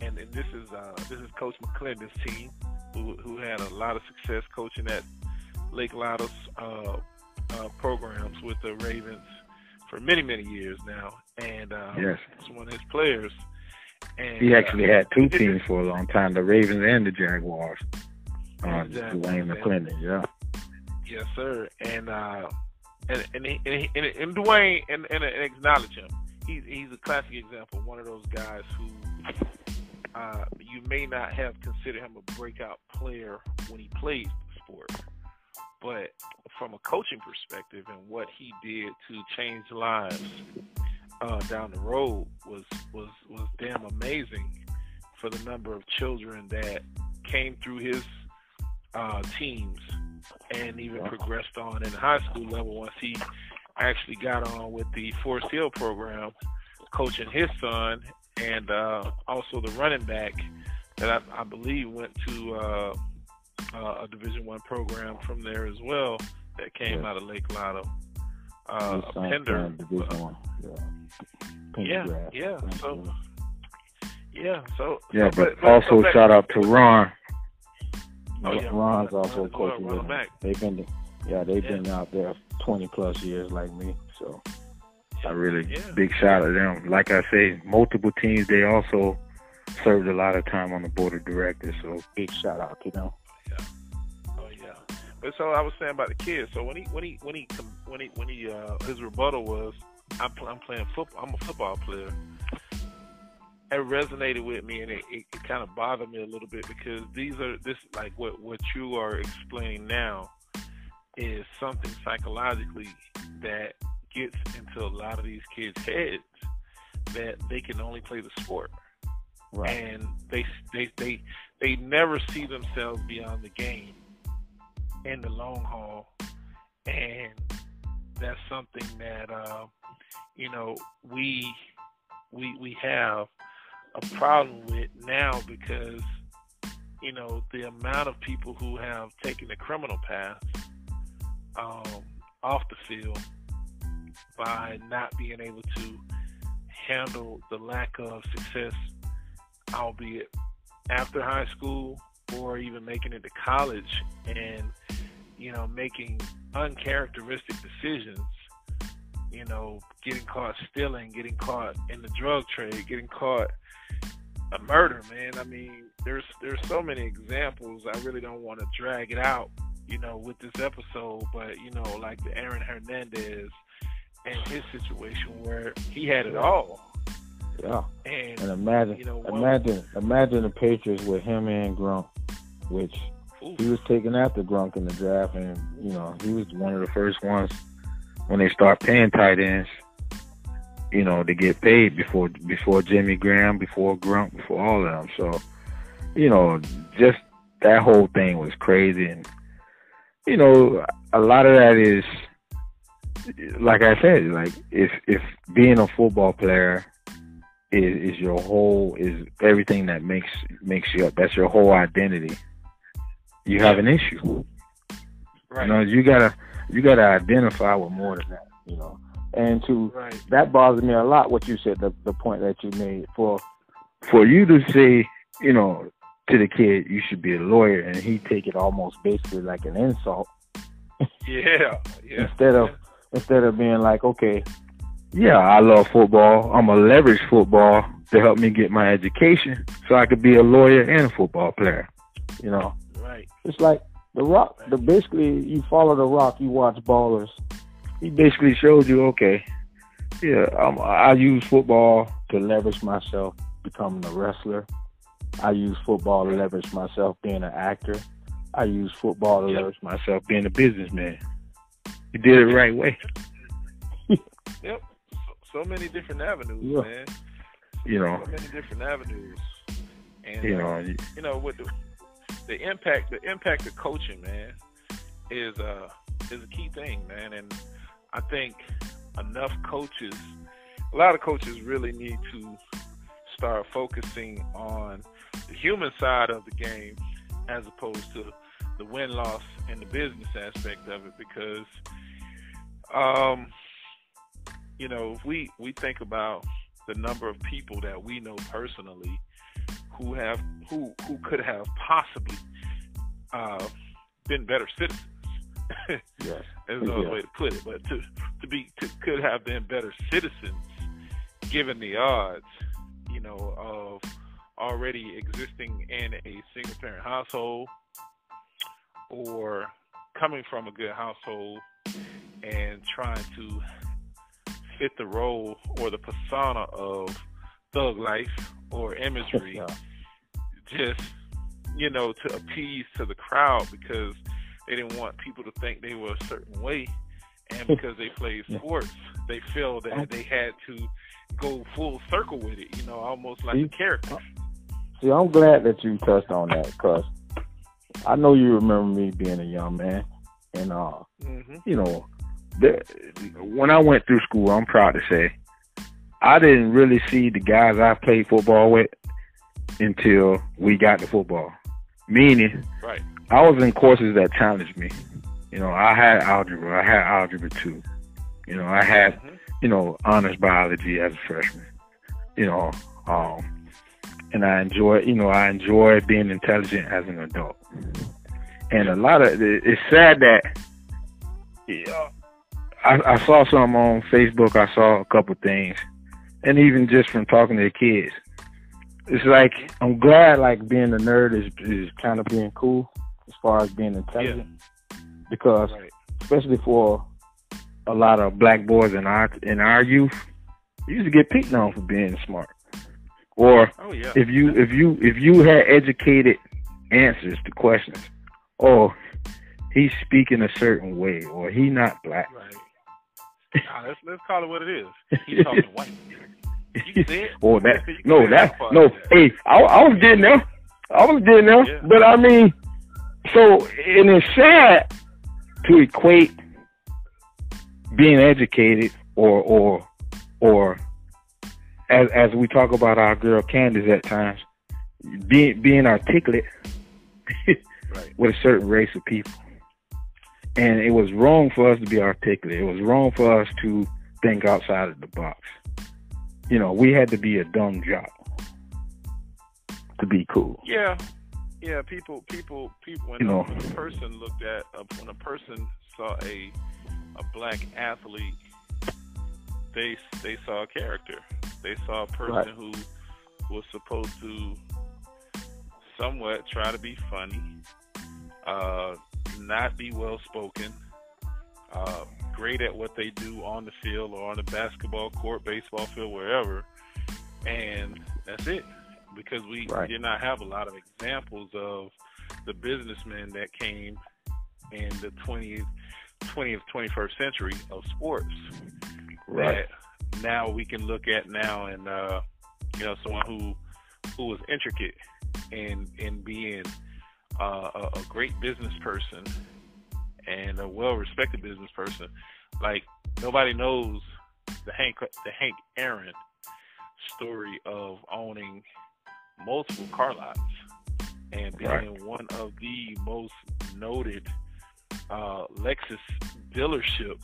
and, and this is uh, this is Coach McClendon's team, who who had a lot of success coaching at Lake Lytal's uh, uh, programs with the Ravens for many many years now, and uh, Yes. it's one of his players. And He actually uh, had two teams for a long time, the Ravens and the Jaguars. Uh, Exactly. Dwayne McClendon, yeah. Yes, sir. And uh, and and he, and, he, and, and Dwayne and, and, and acknowledge him. He's he's a classic example. One of those guys who uh, you may not have considered him a breakout player when he played the sport, but from a coaching perspective and what he did to change lives uh, down the road was was was damn amazing for the number of children that came through his uh, teams and even progressed on in the high school level once he actually got on with the Forest Hill program, coaching his son and uh, also the running back that I, I believe went to uh, uh, a Division One program from there as well that came Yeah. out of Lake Lytal. Uh, a Pender. Division One. Yeah. Yeah, yeah. So, yeah. So, Yeah, so, but, but also so shout out to Ron. Oh, yeah, Ron's Ron- also coaching Ron with him. Mack. They've been, yeah, they've Yeah. been out there twenty plus years like me. So I really Yeah. big shout out to them. Like I say, multiple teams. They also served a lot of time on the board of directors. So big shout out to them. Yeah. Oh yeah. But so I was saying about the kids. So when he when he when he when he when he uh, his rebuttal was, I'm, pl- I'm playing football. I'm a football player. It resonated with me, and it, it, it kind of bothered me a little bit because these are this like what what you are explaining now is something psychologically that gets into a lot of these kids' heads that they can only play the sport. And they they they they never see themselves beyond the game in the long haul, and that's something that uh, you know we we we have a problem with now because you know the amount of people who have taken the criminal path um, off the field by not being able to handle the lack of success, albeit after high school or even making it to college and you know making uncharacteristic decisions you know getting caught stealing getting caught in the drug trade getting caught a murder man. I mean there's there's so many examples. I really don't want to drag it out you know with this episode but you know like the aaron hernandez and his situation where he had it all yeah. and, And imagine, you know, imagine, imagine the Patriots with him and Gronk, which oof, he was taken after Gronk in the draft, and you know he was one of the first ones when they start paying tight ends. You know, to get paid before before Jimmy Graham, before Gronk, before all of them. So, you know, just that whole thing was crazy, and you know, a lot of that is, like I said, like if if being a football player is, is your whole is everything that makes makes you up. That's your whole identity. You have an issue. right You know, you gotta you gotta identify with more than that. You know, and to right that bothers me a lot. What you said, the the point that you made for for you to say, you know, to the kid, you should be a lawyer, and he take it almost basically like an insult yeah yeah instead of instead of being like, okay, yeah, I love football. I'm gonna leverage football to help me get my education, so I could be a lawyer and a football player. You know, right it's like the Rock. The basically, you follow the Rock. You watch ballers. He basically showed you, okay, yeah, um, I use football to leverage myself becoming a wrestler. I use football to leverage myself being an actor. I use football to Yep. leverage myself being a businessman. You did it the right way. Yep. So, so many different avenues, Yeah. man. You know, So many different avenues. And you uh, know, you- you know, with the the impact the impact of coaching, man, is uh is a key thing, man. And I think enough coaches a lot of coaches really need to start focusing on the human side of the game as opposed to the win loss and the business aspect of it because um you know if we we think about the number of people that we know personally who have who who could have possibly uh been better citizens. Yes, there's no other Yeah. way to put it, but to to be to, could have been better citizens given the odds, you know, of already existing in a single parent household or coming from a good household and trying to fit the role or the persona of thug life or imagery just you know to appease to the crowd because they didn't want people to think they were a certain way. And because they played sports they feel that they had to go full circle with it you know almost like a character See, I'm glad that you touched on that because I know you remember me being a young man, and uh, hmm you know, the, when I went through school, I'm proud to say I didn't really see the guys I played football with until we got to football. Meaning, right I was in courses that challenged me. You know, I had algebra, I had algebra two. You know, I had Mhm. you know honors biology as a freshman. You know, um, and I enjoy you know I enjoy being intelligent as an adult. And a lot of it's sad that yeah, I, I saw some on Facebook. I saw a couple things, and even just from talking to the kids, it's like I'm glad like being a nerd is is kind of being cool as far as being intelligent because right especially for a lot of black boys in our in our youth, you used to get picked on for being smart. Or oh yeah. if you if you if you had educated answers to questions, oh, he's speaking a certain way, or he not black. right. Nah, let's let's call it what it is. He's talking white. You can it. Or that no say that no hey I, I was getting there. I was getting there. Yeah. but I mean so and it's sad to equate being educated or or or as as we talk about our girl Candace at times being being articulate right with a certain race of people And it was wrong for us to be articulate. It was wrong for us to think outside of the box. You know, we had to be a dumb jock to be cool. Yeah, yeah. People, people, people. When, You know. when a person looked at uh, when a person saw a a black athlete, they they saw a character. They saw a person Right. who was supposed to somewhat try to be funny, uh, not be well spoken, uh, great at what they do on the field or on the basketball court, baseball field, wherever, and that's it. Because we Right. did not have a lot of examples of the businessmen that came in the 20th, 20th, 21st century of sports Right. that now we can look at now and uh you know someone who who was intricate in in being uh, a, a great business person and a well respected business person like nobody knows the Hank the Hank Aaron story of owning multiple car lots and being Right. one of the most noted uh, Lexus dealerships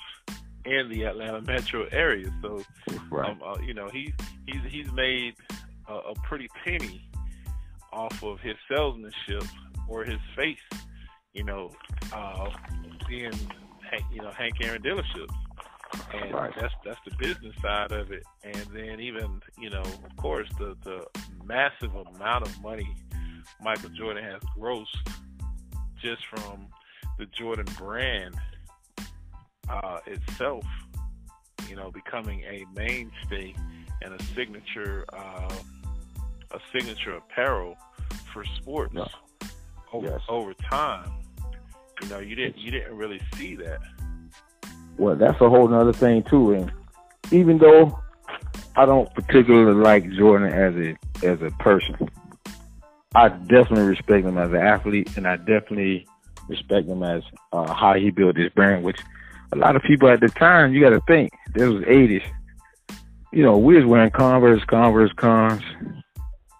in the Atlanta metro area. So, Right. um, uh, you know, he he's he's made a, a pretty penny off of his salesmanship or his face. You know, uh, being you know Hank Aaron dealerships, and Right. that's that's the business side of it. And then even you know, of course, the the massive amount of money Michael Jordan has grossed just from the Jordan brand uh, itself, you know, becoming a mainstay and a signature, uh, a signature apparel for sports Yeah. over, Yes. over time. You know, you didn't you didn't really see that. Well, that's a whole other thing too. And even though I don't particularly like Jordan as a as a person, I definitely respect him as an athlete, and I definitely respect him as uh, how he built his brand. Which a lot of people at the time, you got to think this was '80s. You know, we was wearing Converse, Converse, Cons.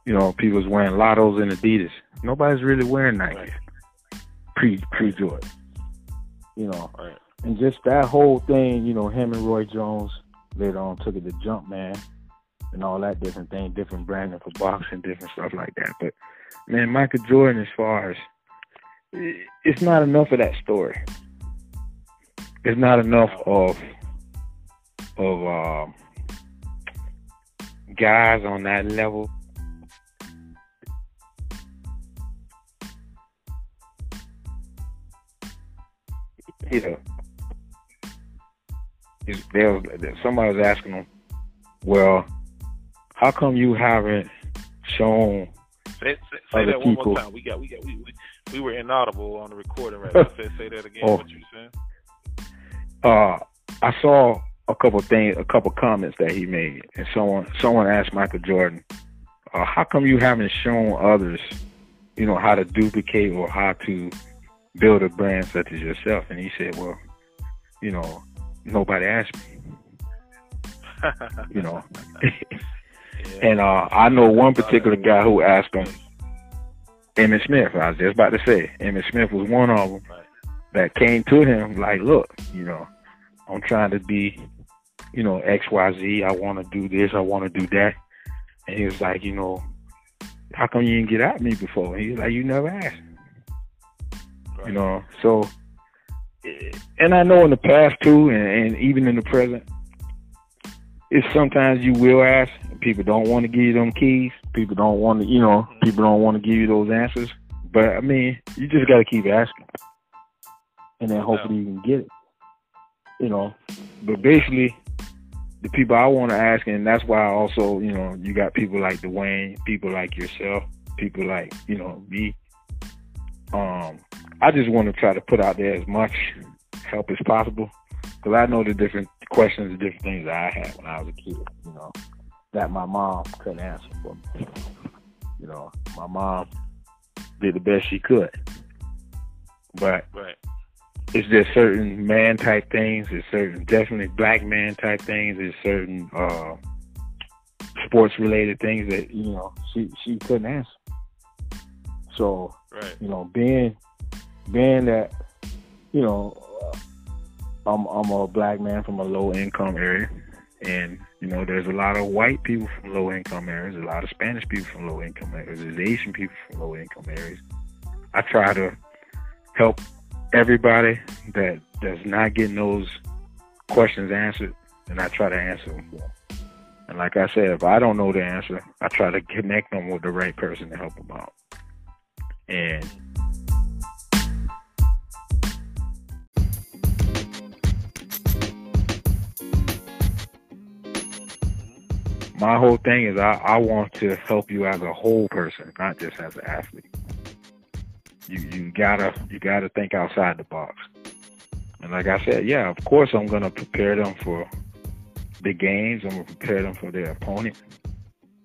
You know, people was wearing Lottos and Adidas. Nobody's really wearing Nikes Right. pre pre Jordan. You know, Right. and just that whole thing, you know, him and Roy Jones later on took it to Jumpman and all that different thing, different branding for boxing, different stuff like that. But man, Michael Jordan, as far as it's not enough of that story. It's not enough of of um, guys on that level. You know, there was somebody was asking him, well, how come you haven't shown Say, say, say Other that one people. more time. We got we got we we, we were inaudible on the recording right now. Say say that again. Oh. What you saying? Uh I saw a couple things a couple comments that he made and someone someone asked Michael Jordan, uh, how come you haven't shown others, you know, how to duplicate or how to build a brand such as yourself? And he said, Well, you know, nobody asked me, you know. And uh, I know one particular guy who asked him, Emmitt Smith. I was just about to say, Emmitt Smith was one of them Right. That came to him like, look, you know, I'm trying to be, you know, X, Y, Z. I want to do this. I want to do that. And he was like, you know, how come you didn't get at me before? And he was like, you never asked. Right. You know, so, and I know in the past too, and, and even in the present, it's sometimes you will ask. People don't want to give you them keys. People don't want to, you know, people don't want to give you those answers. But I mean, you just got to keep asking, and then hopefully you can get it. You know, but basically, the people I want to ask, and that's why I also, you know, you got people like Dwayne, people like yourself, people like, you know, me. Um, I just want to try to put out there as much help as possible because I know the different questions, the different things that I had when I was a kid, you know, that my mom couldn't answer for me. You know, my mom did the best she could, but Right. It's just certain man type things. It's certain definitely black man type things. It's certain uh, sports related things that you know she she couldn't answer. So Right. you know, being being that you know uh, I'm I'm a black man from a low income area, and you know there's a lot of white people from low income areas, a lot of Spanish people from low income areas, there's Asian people from low income areas. I try to help everybody that does not getting those questions answered, and I try to answer them. And like I said, if I don't know the answer, I try to connect them with the right person to help them out. And my whole thing is I, I want to help you as a whole person, not just as an athlete. You you gotta you gotta think outside the box. And like I said, yeah, of course I'm gonna prepare them for the games. I'm gonna prepare them for their opponent.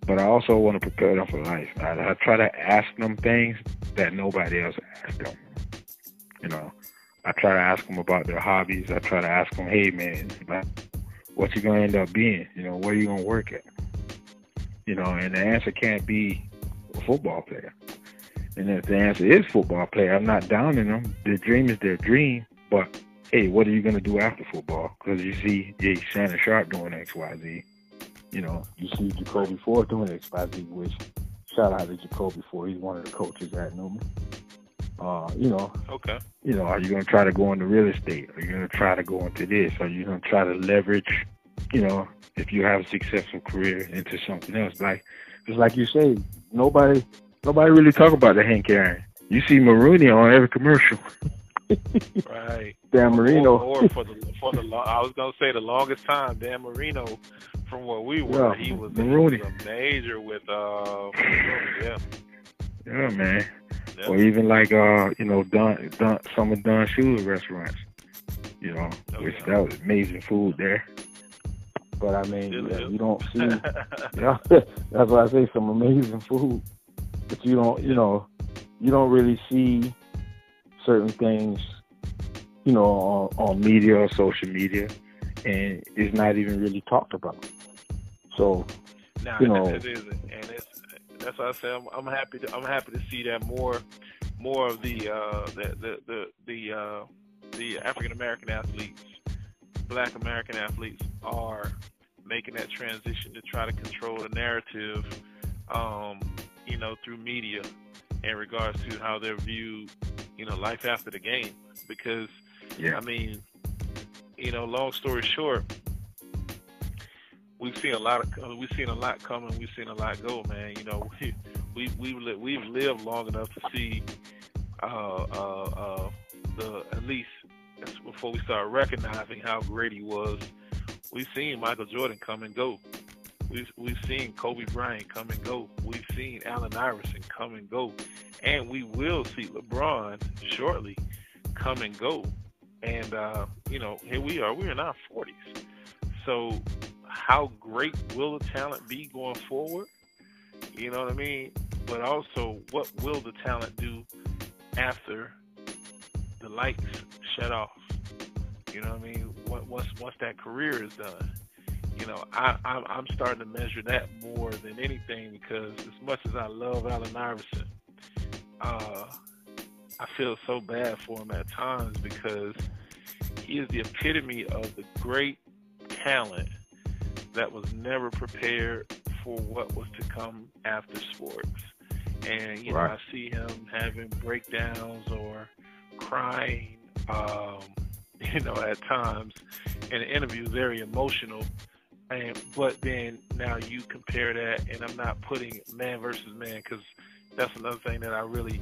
But I also want to prepare them for life. I, I try to ask them things that nobody else asks them. You know, I try to ask them about their hobbies. I try to ask them, hey man, what you gonna end up being? You know, where you gonna work at? You know, and the answer can't be a football player. And if the answer is football player, I'm not downing them. Their dream is their dream, but hey, what are you going to do after football? Because you see Jay Shannon Sharpe doing X, Y, Z. You know, you see Jacoby Ford doing X, Y, Z, which shout out to Jacoby Ford. He's one of the coaches at Newman. Uh, you know, okay. You know, are you going to try to go into real estate? Are you going to try to go into this? Are you going to try to leverage, you know, if you have a successful career into something else? Like, just like you say, nobody, nobody really talk about the Hank Aaron. You see Marino on every commercial. right. Dan Marino. Or, or, for the for the I was gonna say the longest time, Dan Marino, from where we were, yeah, he was, Marino. he was a major with uh yeah. Yeah, man. Yeah. Or even like uh, you know, Don, Don some of Don Shula's restaurants. You know, Oh, which yeah. that was amazing food there. But I mean, yeah, you don't see. yeah, that's why I say some amazing food, but you don't, you know, you don't really see certain things, you know, on, on media or social media, and it's not even really talked about. So Now you know- it isn't, and it's that's why I say I'm, I'm happy. To, I'm happy to see that more, more of the uh, the the the the, uh, the African American athletes, Black American athletes are making that transition to try to control the narrative, um, you know, through media in regards to how they're viewed, you know, life after the game. Because yeah, I mean, you know, long story short, we've seen a lot of uh, we've seen a lot coming, we've seen a lot go, man. You know, we we we've li- we've lived long enough to see uh, uh, uh, the at least that's before we start recognizing how great he was. We've seen Michael Jordan come and go. We've we've seen Kobe Bryant come and go. We've seen Allen Iverson come and go, and we will see LeBron shortly come and go. And uh, you know, here we are. We're in our forties. So, how great will the talent be going forward? You know what I mean? But also, what will the talent do after the lights shut off? You know what I mean? Once once that career is done, you know, I, I'm, I'm starting to measure that more than anything because as much as I love Allen Iverson, uh, I feel so bad for him at times because he is the epitome of the great talent that was never prepared for what was to come after sports. And you Right. know, I see him having breakdowns or crying, um, you know, at times in interviews, very emotional. And but then now you compare that, and I'm not putting man versus man because that's another thing that I really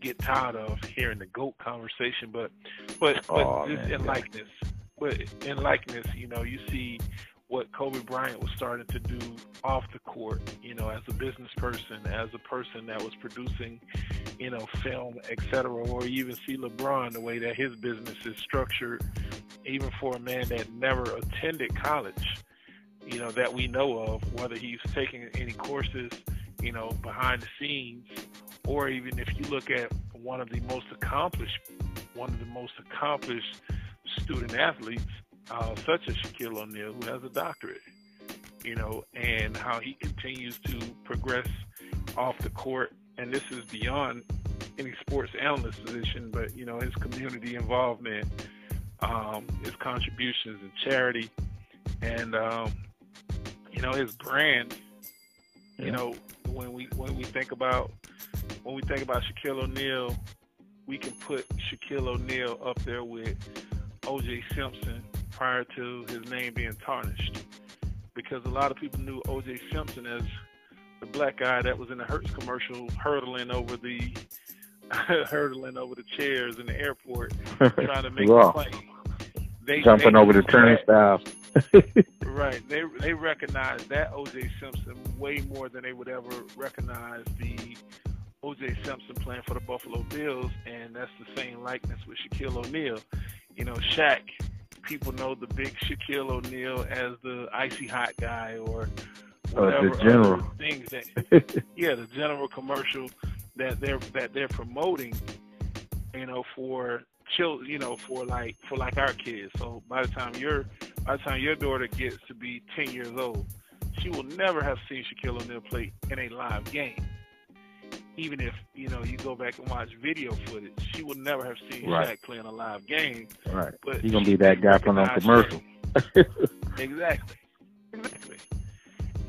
get tired of hearing the goat conversation. But but oh, but Oh, this man, in yeah. likeness, but in likeness, you know, you see what Kobe Bryant was starting to do off the court, you know, as a business person, as a person that was producing, you know, film, et cetera, or you even see LeBron, the way that his business is structured, even for a man that never attended college, you know, that we know of, whether he's taking any courses, you know, behind the scenes, or even if you look at one of the most accomplished, one of the most accomplished student athletes, uh, such as Shaquille O'Neal, who has a doctorate, you know, and how he continues to progress off the court. And this is beyond any sports analyst position, but you know his community involvement, um, his contributions and charity, and um, you know his brand. Yeah. You know when we when we think about when we think about Shaquille O'Neal, we can put Shaquille O'Neal up there with O.J. Simpson prior to his name being tarnished, because a lot of people knew O.J. Simpson as the black guy that was in the Hertz commercial hurtling over the hurtling over the chairs in the airport trying to make a plane. They, Jumping they over the turnstiles. right. They they recognize that O.J. Simpson way more than they would ever recognize the O.J. Simpson playing for the Buffalo Bills, and that's the same likeness with Shaquille O'Neal. You know, Shaq. People know the big Shaquille O'Neal as the icy hot guy, or whatever uh, the general things that yeah, the general commercial that they're that they're promoting, you know, for children, you know, for like for like our kids. So by the time your by the time your daughter gets to be ten years old, she will never have seen Shaquille O'Neal play in a live game. Even if you know you go back and watch video footage, she will never have seen right. Shaq play in a live game. Right. But he's gonna be that guy from the commercial. exactly. Exactly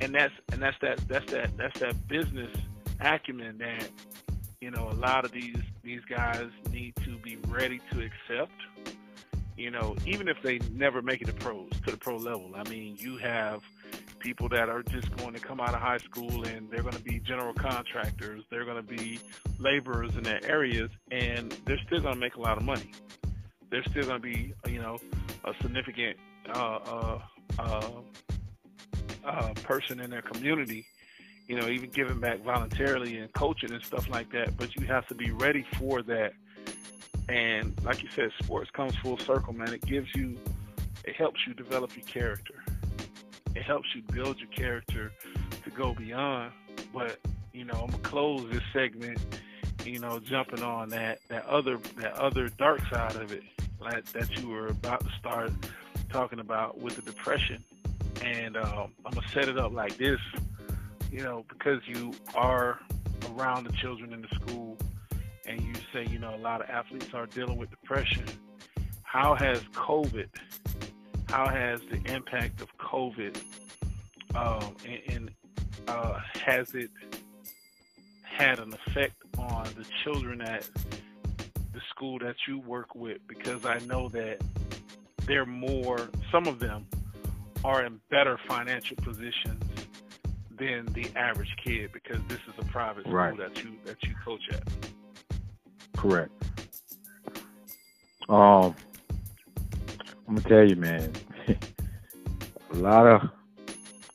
and that's and that's that that's that that's that business acumen that you know a lot of these these guys need to be ready to accept. You know, even if they never make it to pros to the pro level. I mean, you have people that are just going to come out of high school and they're going to be general contractors. They're going to be laborers in their areas, and they're still going to make a lot of money. They're still going to be, you know, a significant uh, uh, uh, uh, person in their community, you know, even giving back voluntarily and coaching and stuff like that. But you have to be ready for that. And like you said, sports comes full circle, man. It gives you, it helps you develop your character. It helps you build your character to go beyond. But you know, I'm gonna close this segment, you know, jumping on that that other that other dark side of it, like that you were about to start talking about with the depression and um, I'm gonna set it up like this, you know, because you are around the children in the school, and you say, you know, a lot of athletes are dealing with depression. How has COVID? How has the impact of COVID, um, and, and uh, has it had an effect on the children at the school that you work with? Because I know that they're more, some of them are in better financial positions than the average kid because this is a private school right. that you that you coach at. Correct. Um, I'm gonna tell you, man. a lot of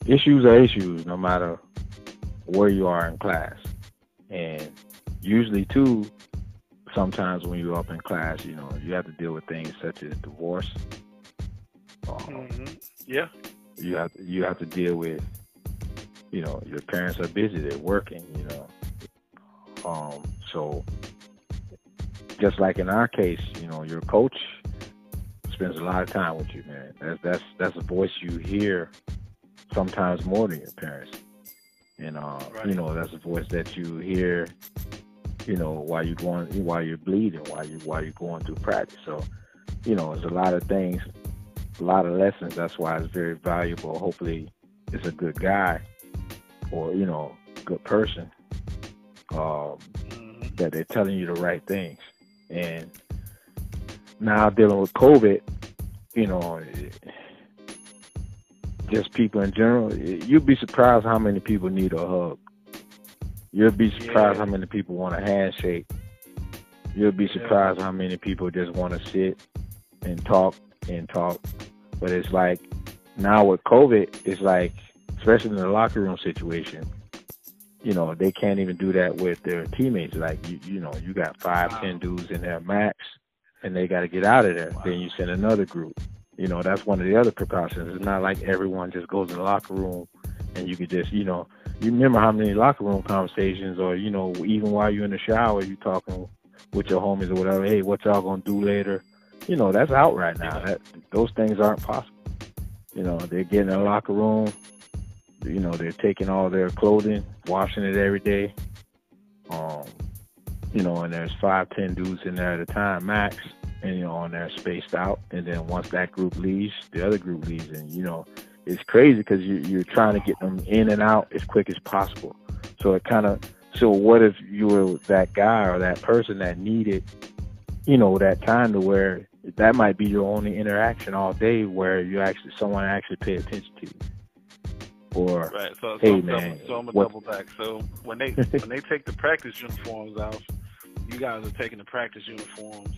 issues are issues, no matter where you are in class, and usually too. Sometimes when you're up in class, you know you have to deal with things such as divorce, um, mm-hmm. Yeah. You have to, you have to deal with, you know, your parents are busy, they're working, you know. Um, so just like in our case, you know, your coach spends a lot of time with you, man. That's that's that's a voice you hear sometimes more than your parents. And uh, right. you know, that's a voice that you hear, you know, while you're going while you're bleeding, while you while you're going through practice. So, you know, there's a lot of things a lot of lessons. That's why it's very valuable. Hopefully, it's a good guy or you know, good person um, mm-hmm. that they're telling you the right things. And now dealing with COVID, you know, just people in general, you'd be surprised how many people need a hug. You'll be surprised yeah. how many people want a handshake. You'll be surprised yeah. how many people just want to sit and talk and talk. But it's like now with COVID, it's like, especially in the locker room situation, you know, they can't even do that with their teammates. Like, you, you know, you got five, wow. ten dudes in there max, and they got to get out of there. Wow. Then you send another group. You know, that's one of the other precautions. It's not like everyone just goes in the locker room and you could just, you know, you remember how many locker room conversations or, you know, even while you're in the shower, you're talking with your homies or whatever, hey, what y'all gonna do later? You know, that's out right now. That those things aren't possible. You know, they're getting in a locker room. You know, they're taking all their clothing, washing it every day. Um, you know, and there's five, ten dudes in there at a time max, and you know, and they're spaced out. And then once that group leaves, the other group leaves, and you know, it's crazy because you, you're trying to get them in and out as quick as possible. So it kind of, so what if you were that guy or that person that needed, you know, that time to where that might be your only interaction all day where you actually someone actually pay attention to you. Or right, so, so hey I'm man, double, so I'm gonna what- double back. So when they when they take the practice uniforms off, you guys are taking the practice uniforms.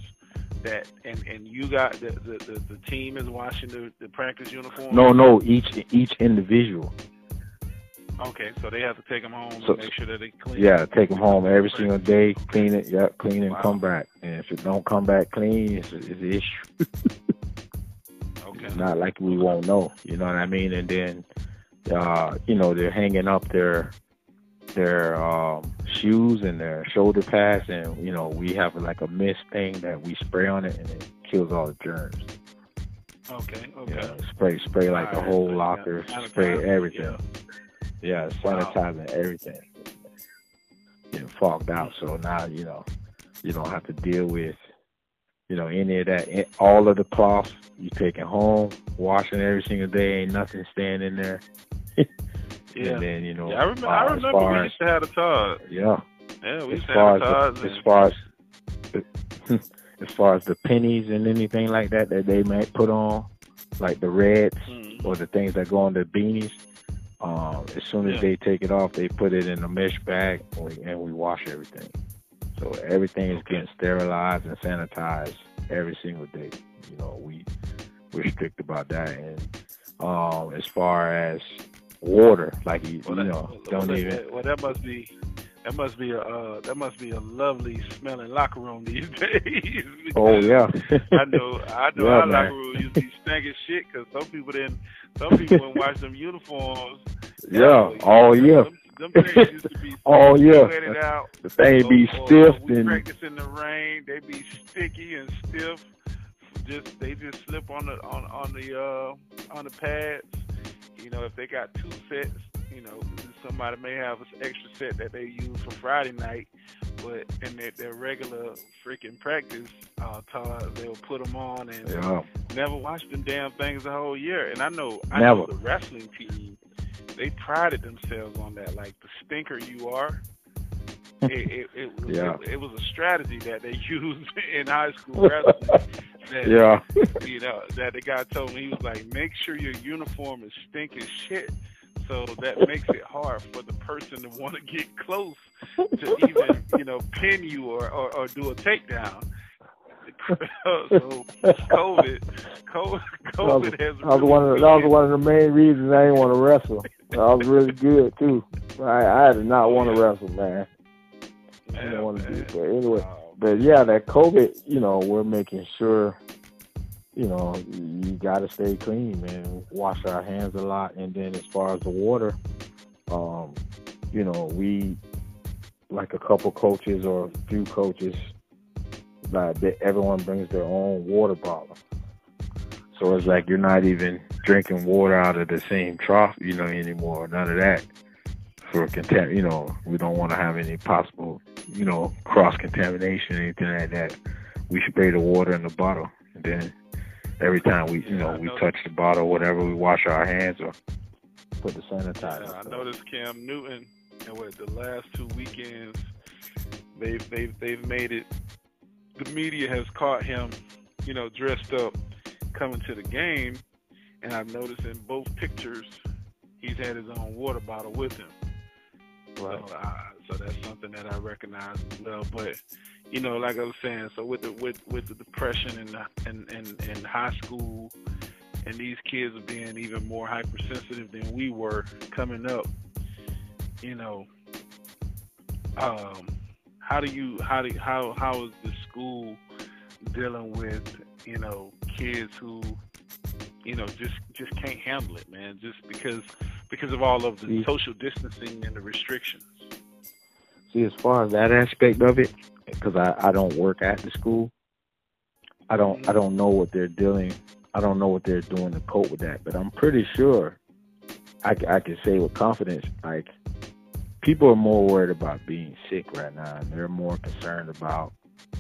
That and and you got the the, the, the team is washing the, the practice uniforms. no, no, each each individual. Okay, so they have to take them home So- and make sure that they clean. Yeah, take them home every single day, clean it, yeah, clean and Wow. come back. And if it don't come back clean, it's, a, it's an issue. Okay. It's not like we won't know, you know what I mean? And then, uh, you know, they're hanging up their their um, shoes and their shoulder pads, and you know, we have like a mist thing that we spray on it, and it kills all the germs. Okay. You Okay. know, spray spray like the Alright, whole locker, got spray everything. yeah. Yeah, sanitizing everything. Getting fogged out, so now you know you don't have to deal with you know any of that. All of the cloth you taking home, washing every single day, ain't nothing staying in there. Yeah. And then you know, Yeah, I remember. uh, I remember we as used to have a Todd. yeah, Yeah, we as used to have Todd. as far as as far as the pennies and anything like that that they might put on, like the reds Mm. or the things that go on the beanies. Um, as soon as Yeah. they take it off, they put it in a mesh bag and we, and we wash everything. So everything is Okay. getting sterilized and sanitized every single day. You know, we we're strict about that. And um, as far as water, like you, Well, you know, well, don't that, even. Well, that must be. That must be a uh, that must be a lovely smelling locker room these days. Oh yeah. I know, I know. Yeah, our man. locker room used to be stank as shit because some people didn't. Some people wouldn't wash them uniforms. Yeah. Oh yeah. Them, them things used to be Oh yeah. sweated out. The thing be or- stiff or we and practice in the rain. They be sticky and stiff. Just they just slip on the on on the uh on the pads. You know, if they got two sets, you know, somebody may have an extra set that they use for Friday night, but in their, their regular freaking practice, uh, Todd, they'll put them on and yeah. never wash them damn things the whole year. And I know, I Never. know the wrestling team, they prided themselves on that. Like the stinker you are. It, it, it, was, Yeah. it, it was a strategy that they used in high school wrestling. That, Yeah. you know, that the guy told me he was like, make sure your uniform is stinking shit. So that makes it hard for the person to want to get close to even, you know, pin you or, or, or do a takedown. so COVID, COVID, COVID has That was really one of the, that was one of the main reasons I didn't want to wrestle. That was really good too. I I did not want to wrestle, man. I didn't want to do. But anyway, Um, but yeah, that COVID, you know, we're making sure, you know, you got to stay clean, man. wash our hands a lot. And then as far as the water um you know we like a couple coaches or a few coaches like they, everyone brings their own water bottle. So it's like you're not even drinking water out of the same trough you know anymore. None of that for contam you know we don't want to have any possible you know cross contamination anything like that. We spray the water in the bottle and then every time we you know Yeah, I we know. touch the bottle or whatever we wash our hands or put the sanitizer Yeah, I noticed Cam Newton, and what the last two weekends, they've they've they've made it. The media has caught him, you know, dressed up, coming to the game, and I've noticed in both pictures, he's had his own water bottle with him. right So, I, so that's something that I recognize as well. But you know, like I was saying, so with the with with the depression and the, in, in in high school, and these kids are being even more hypersensitive than we were coming up. You know, um, how do you how do how how is the school dealing with you know kids who you know just just can't handle it, man, just because because of all of the social distancing and the restrictions. See as far as that aspect of it because I, I don't work at the school i don't i don't know what they're dealing i don't know what they're doing to cope with that but i'm pretty sure I, I can say with confidence like people are more worried about being sick right now, and they're more concerned about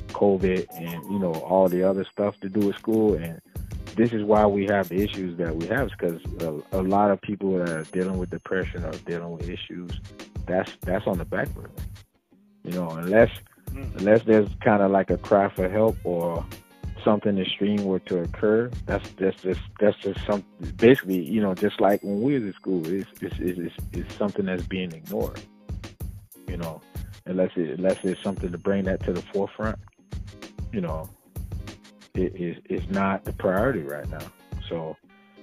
COVID and you know all the other stuff to do with school. And this is why we have the issues that we have, because a, a lot of people that are dealing with depression or dealing with issues, that's that's on the back burner. You know, unless mm. unless there's kind of like a cry for help or something extreme were to occur, that's that's just that's just some basically you know just like when we was in school, it's it's it's, it's something that's being ignored. You know, unless it unless it's something to bring that to the forefront, you know, it is it's not the priority right now. So,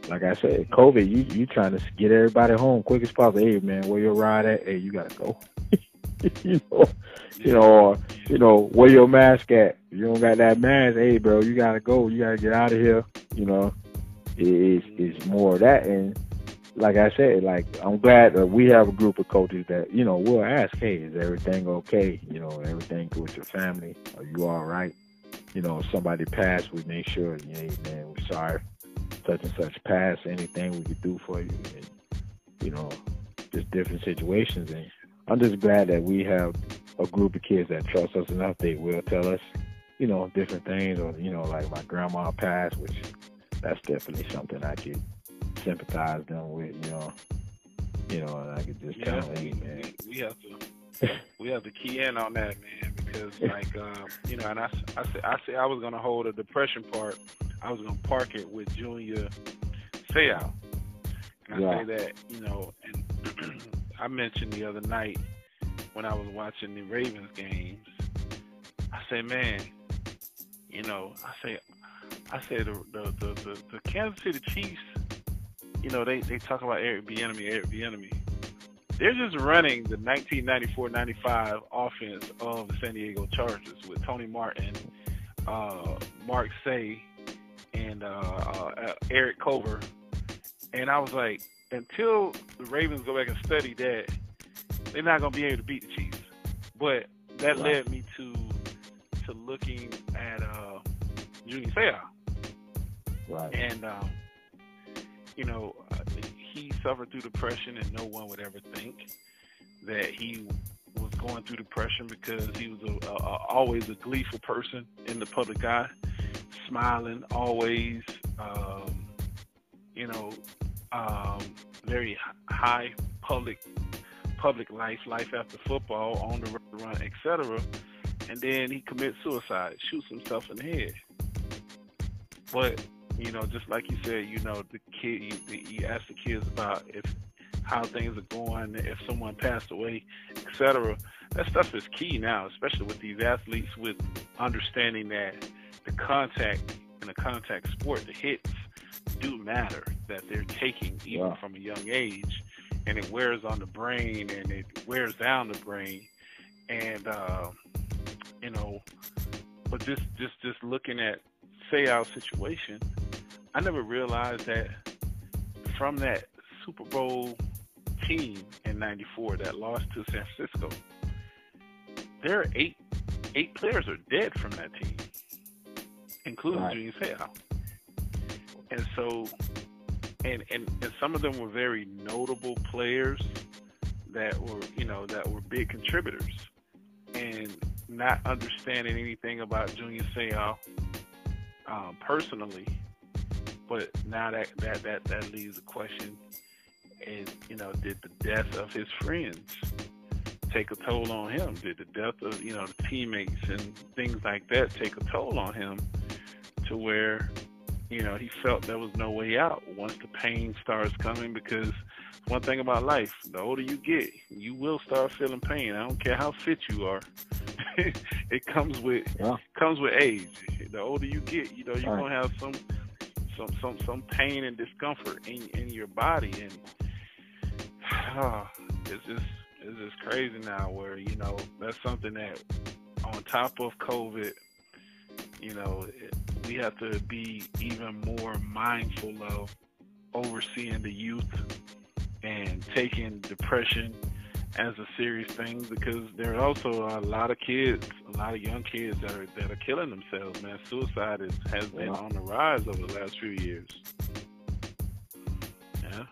like I said, COVID, you you trying to get everybody home quick as possible. Hey man, where your ride at? Hey, you gotta go. you know, you know, or, you know, where your mask at? You don't got that mask, hey, bro, you gotta go. You gotta get out of here. You know, it's it's more of that. And like I said, like I'm glad that we have a group of coaches that you know will ask, hey, is everything okay? You know, everything good with your family? Are you all right? You know, if somebody passed, we make sure, hey, man, we're sorry, such and such passed. Anything we could do for you, and you know, just different situations and I'm just glad that we have a group of kids that trust us enough. They will tell us, you know, different things, or you know, like my grandma passed, which that's definitely something I could sympathize them with. You know, you know, and I could just yeah, tell them, man. We have to, we have to key in on that, man, because like, um, you know, and I, I said, I said I was gonna hold a depression part. I was gonna park it with Junior Seau. And I yeah. say that, you know, and I mentioned the other night when I was watching the Ravens games. I say, man, you know, I say, I say the the the, the, the Kansas City Chiefs. You know, they they talk about Eric Bieniemy, Eric Bieniemy. They're just running the 1994-95 offense of the San Diego Chargers with Tony Martin, uh, Mark Seay, and uh, uh, Eric Culver. And I was like, until the Ravens go back and study that, they're not going to be able to beat the Chiefs. But that right. led me to to looking at uh, Junior Seau. Right. And um, you know, he suffered through depression, and no one would ever think that he was going through depression because he was a, a, a, always a gleeful person in the public eye, smiling, always, um, you know, um, very high public public life, life after football, on the run, etc. And then he commits suicide, shoots himself in the head. But you know, just like you said, you know, the kid, you, you ask the kids about if how things are going, if someone passed away, etc. That stuff is key now, especially with these athletes, with understanding that the contact in a contact sport, the hits do matter that they're taking even from a young age, and it wears on the brain and it wears down the brain, and uh, you know, but just just just looking at Seau's situation, I never realized that from that Super Bowl team in '94 that lost to San Francisco, there are eight eight players are dead from that team, including right. Junior Seau. And so and, and and some of them were very notable players that were you know that were big contributors and not understanding anything about Junior Seau um, personally but now that that that that leaves a question is you know did the death of his friends take a toll on him did the death of you know the teammates and things like that take a toll on him to where you know, he felt there was no way out once the pain starts coming because one thing about life, the older you get, you will start feeling pain. I don't care how fit you are. it comes with yeah. comes with age. The older you get, you know, you're right. gonna have some some some some pain and discomfort in in your body. And uh, it's just it's just crazy now where, you know, that's something that on top of COVID, you know, it, we have to be even more mindful of overseeing the youth and taking depression as a serious thing because there are also a lot of kids, a lot of young kids that are that are killing themselves. Man, suicide is, has been on the rise over the last few years. Yeah,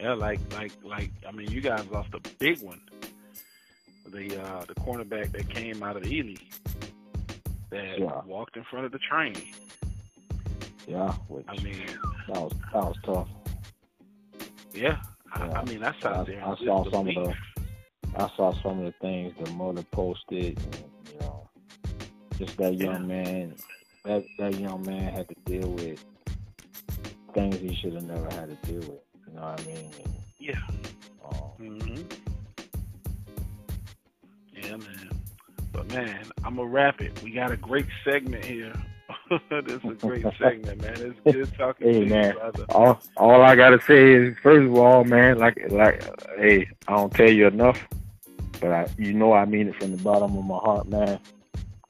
Yeah, like like like I mean, you guys lost a big one. The uh the cornerback that came out of the Ely that Yeah. walked in front of the train. Yeah, which I mean, that was that was tough. yeah. I. I mean, that's I, out there. I saw some of the I saw some of the things the mother posted. And, you know, just that young man. That that young man had to deal with things he should have never had to deal with. You know what I mean? And, Yeah. um, hmm Yeah, man. But man, I'm gonna wrap it. We got a great segment here. this is a great segment, man. It's good talking Hey, to you, man. brother. all all I gotta say is first of all, man, like like hey, I don't tell you enough, but I you know I mean it from the bottom of my heart, man.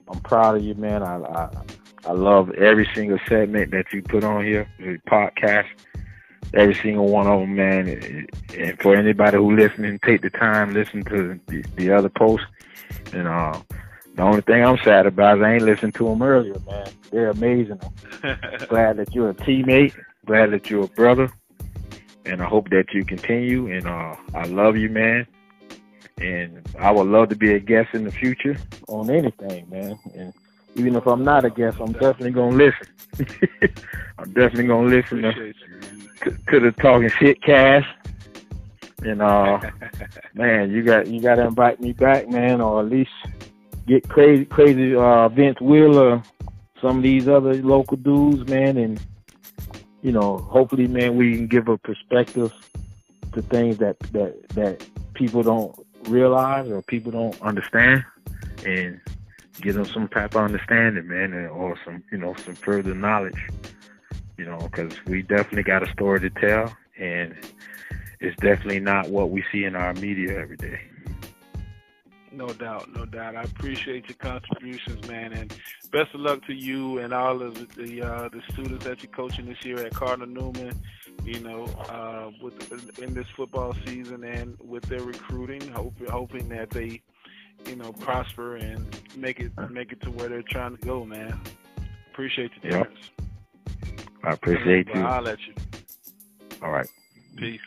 I'm proud of you, man. I I, I love every single segment that you put on here, the podcast, every single one of them, man. And for anybody who listening, take the time listen to the, the other posts. And uh, the only thing I'm sad about is I ain't listened to them earlier, man. They're amazing. glad that you're a teammate. Glad that you're a brother. And I hope that you continue. And uh, I love you, man. And I would love to be a guest in the future on anything, man. And even if I'm not a guest, I'm definitely gonna listen. I'm definitely gonna listen to, to the talking shit cast. And uh, man, you got you got to invite me back, man, or at least get crazy, crazy uh, Vince Wheeler, some of these other local dudes, man, and you know, hopefully, man, we can give a perspective to things that that that people don't realize or people don't understand, and give them some type of understanding, man, or some you know some further knowledge, you know, because we definitely got a story to tell, and it's definitely not what we see in our media every day. No doubt, no doubt. I appreciate your contributions, man, and best of luck to you and all of the the, uh, the students that you're coaching this year at Cardinal Newman. You know, uh, with in this football season and with their recruiting, hope, hoping that they, you know, prosper and make it make it to where they're trying to go, man. Appreciate you, Yep. Terrence. I appreciate Well, you. I'll let you. All right. Peace.